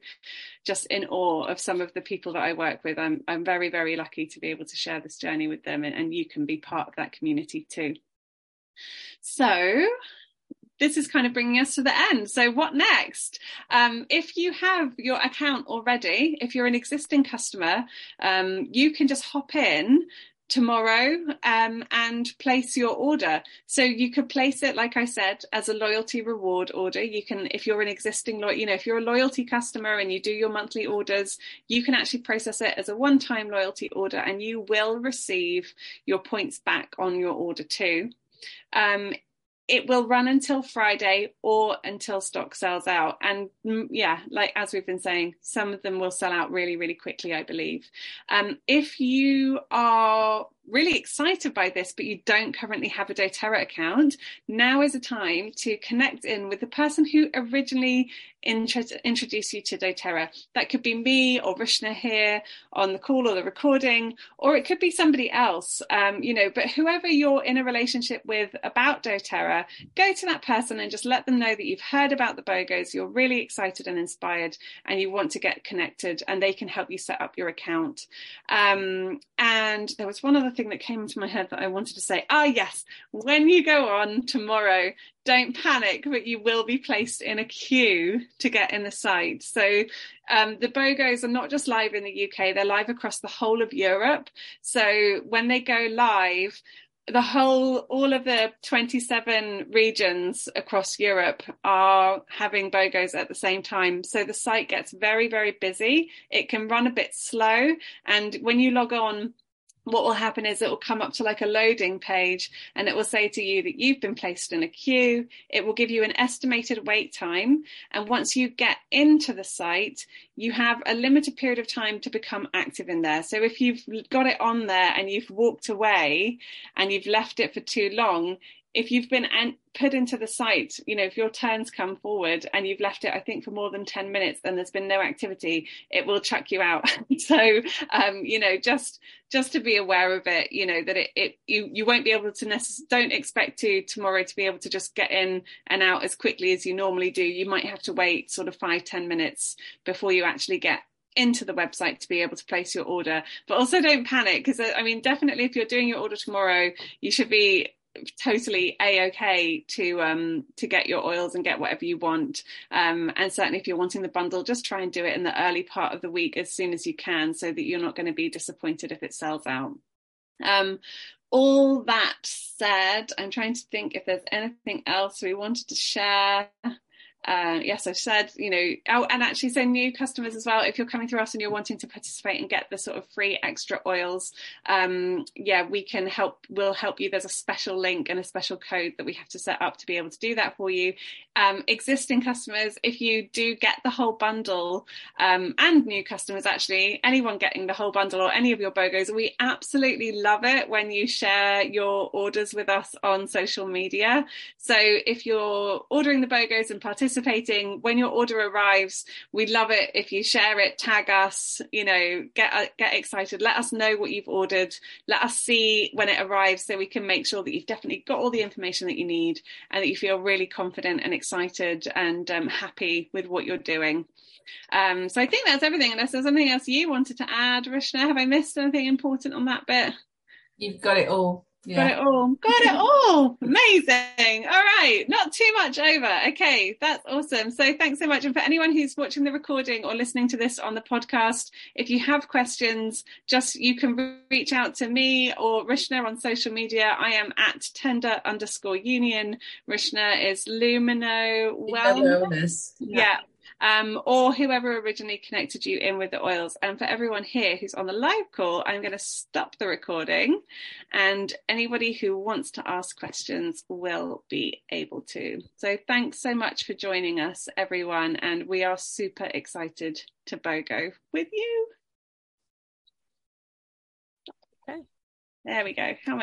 Speaker 1: just in awe of some of the people that i work with. I'm, I'm very very lucky to be able to share this journey with them and, and you can be part of that community too. So this is kind of bringing us to the end. So, what next? Um, if you have your account already, if you're an existing customer, um, you can just hop in tomorrow um, and place your order. So you could place it, like I said, as a loyalty reward order. You can, if you're an existing, lo- you know, if you're a loyalty customer and you do your monthly orders, you can actually process it as a one-time loyalty order, and you will receive your points back on your order too. Um, it will run until Friday or until stock sells out. And mm, yeah, like as we've been saying, some of them will sell out really, really quickly, I believe. Um, if you are really excited by this, but you don't currently have a doTERRA account, now is a time to connect in with the person who originally introduced you to doTERRA. That could be me or Rishna here on the call or the recording, or it could be somebody else, um, you know, but whoever you're in a relationship with about doTERRA, go to that person and just let them know that you've heard about the BOGOs, you're really excited and inspired, and you want to get connected, and they can help you set up your account. Um, and there was one other thing that came into my head that I wanted to say. Ah, yes, when you go on tomorrow, don't panic, but you will be placed in a queue to get in the site. So um, the BOGOs are not just live in the UK, they're live across the whole of Europe. So when they go live, the whole all of the 27 regions across Europe are having BOGOs at the same time so the site gets very very busy it can run a bit slow and when you log on what will happen is it will come up to like a loading page and it will say to you that you've been placed in a queue. It will give you an estimated wait time. And once you get into the site, you have a limited period of time to become active in there. So if you've got it on there and you've walked away and you've left it for too long, if you've been an- put into the site, you know, if your turns come forward and you've left it, I think, for more than 10 minutes, and there's been no activity, it will chuck you out. so, um, you know, just just to be aware of it, you know, that it, it you, you won't be able to necessarily, don't expect to tomorrow to be able to just get in and out as quickly as you normally do. You might have to wait sort of five ten minutes before you actually get into the website to be able to place your order. But also don't panic because I mean, definitely if you're doing your order tomorrow, you should be totally a okay to um to get your oils and get whatever you want. Um and certainly if you're wanting the bundle just try and do it in the early part of the week as soon as you can so that you're not going to be disappointed if it sells out. Um all that said i'm trying to think if there's anything else we wanted to share uh, yes, I've said, you know, oh, and actually, so new customers as well. If you're coming through us and you're wanting to participate and get the sort of free extra oils, um, yeah, we can help. We'll help you. There's a special link and a special code that we have to set up to be able to do that for you. Um, existing customers, if you do get the whole bundle, um, and new customers, actually, anyone getting the whole bundle or any of your BOGOs, we absolutely love it when you share your orders with us on social media. So if you're ordering the BOGOs and participating participating when your order arrives we'd love it if you share it tag us you know get uh, get excited let us know what you've ordered let us see when it arrives so we can make sure that you've definitely got all the information that you need and that you feel really confident and excited and um, happy with what you're doing um, so I think that's everything. Unless there's anything else you wanted to add, Rishna, have I missed anything important on that bit?
Speaker 2: You've got it all.
Speaker 1: Yeah. Got it all. Got it all. Amazing. All right. Not too much over. Okay. That's awesome. So thanks so much. And for anyone who's watching the recording or listening to this on the podcast, if you have questions, just you can reach out to me or Rishna on social media. I am at tender underscore union. Rishna is Lumino Wellness. Yeah. yeah um, or whoever originally connected you in with the oils. And for everyone here who's on the live call, I'm going to stop the recording, and anybody who wants to ask questions will be able to. So thanks so much for joining us, everyone, and we are super excited to BOGO with you. Okay. There we go. How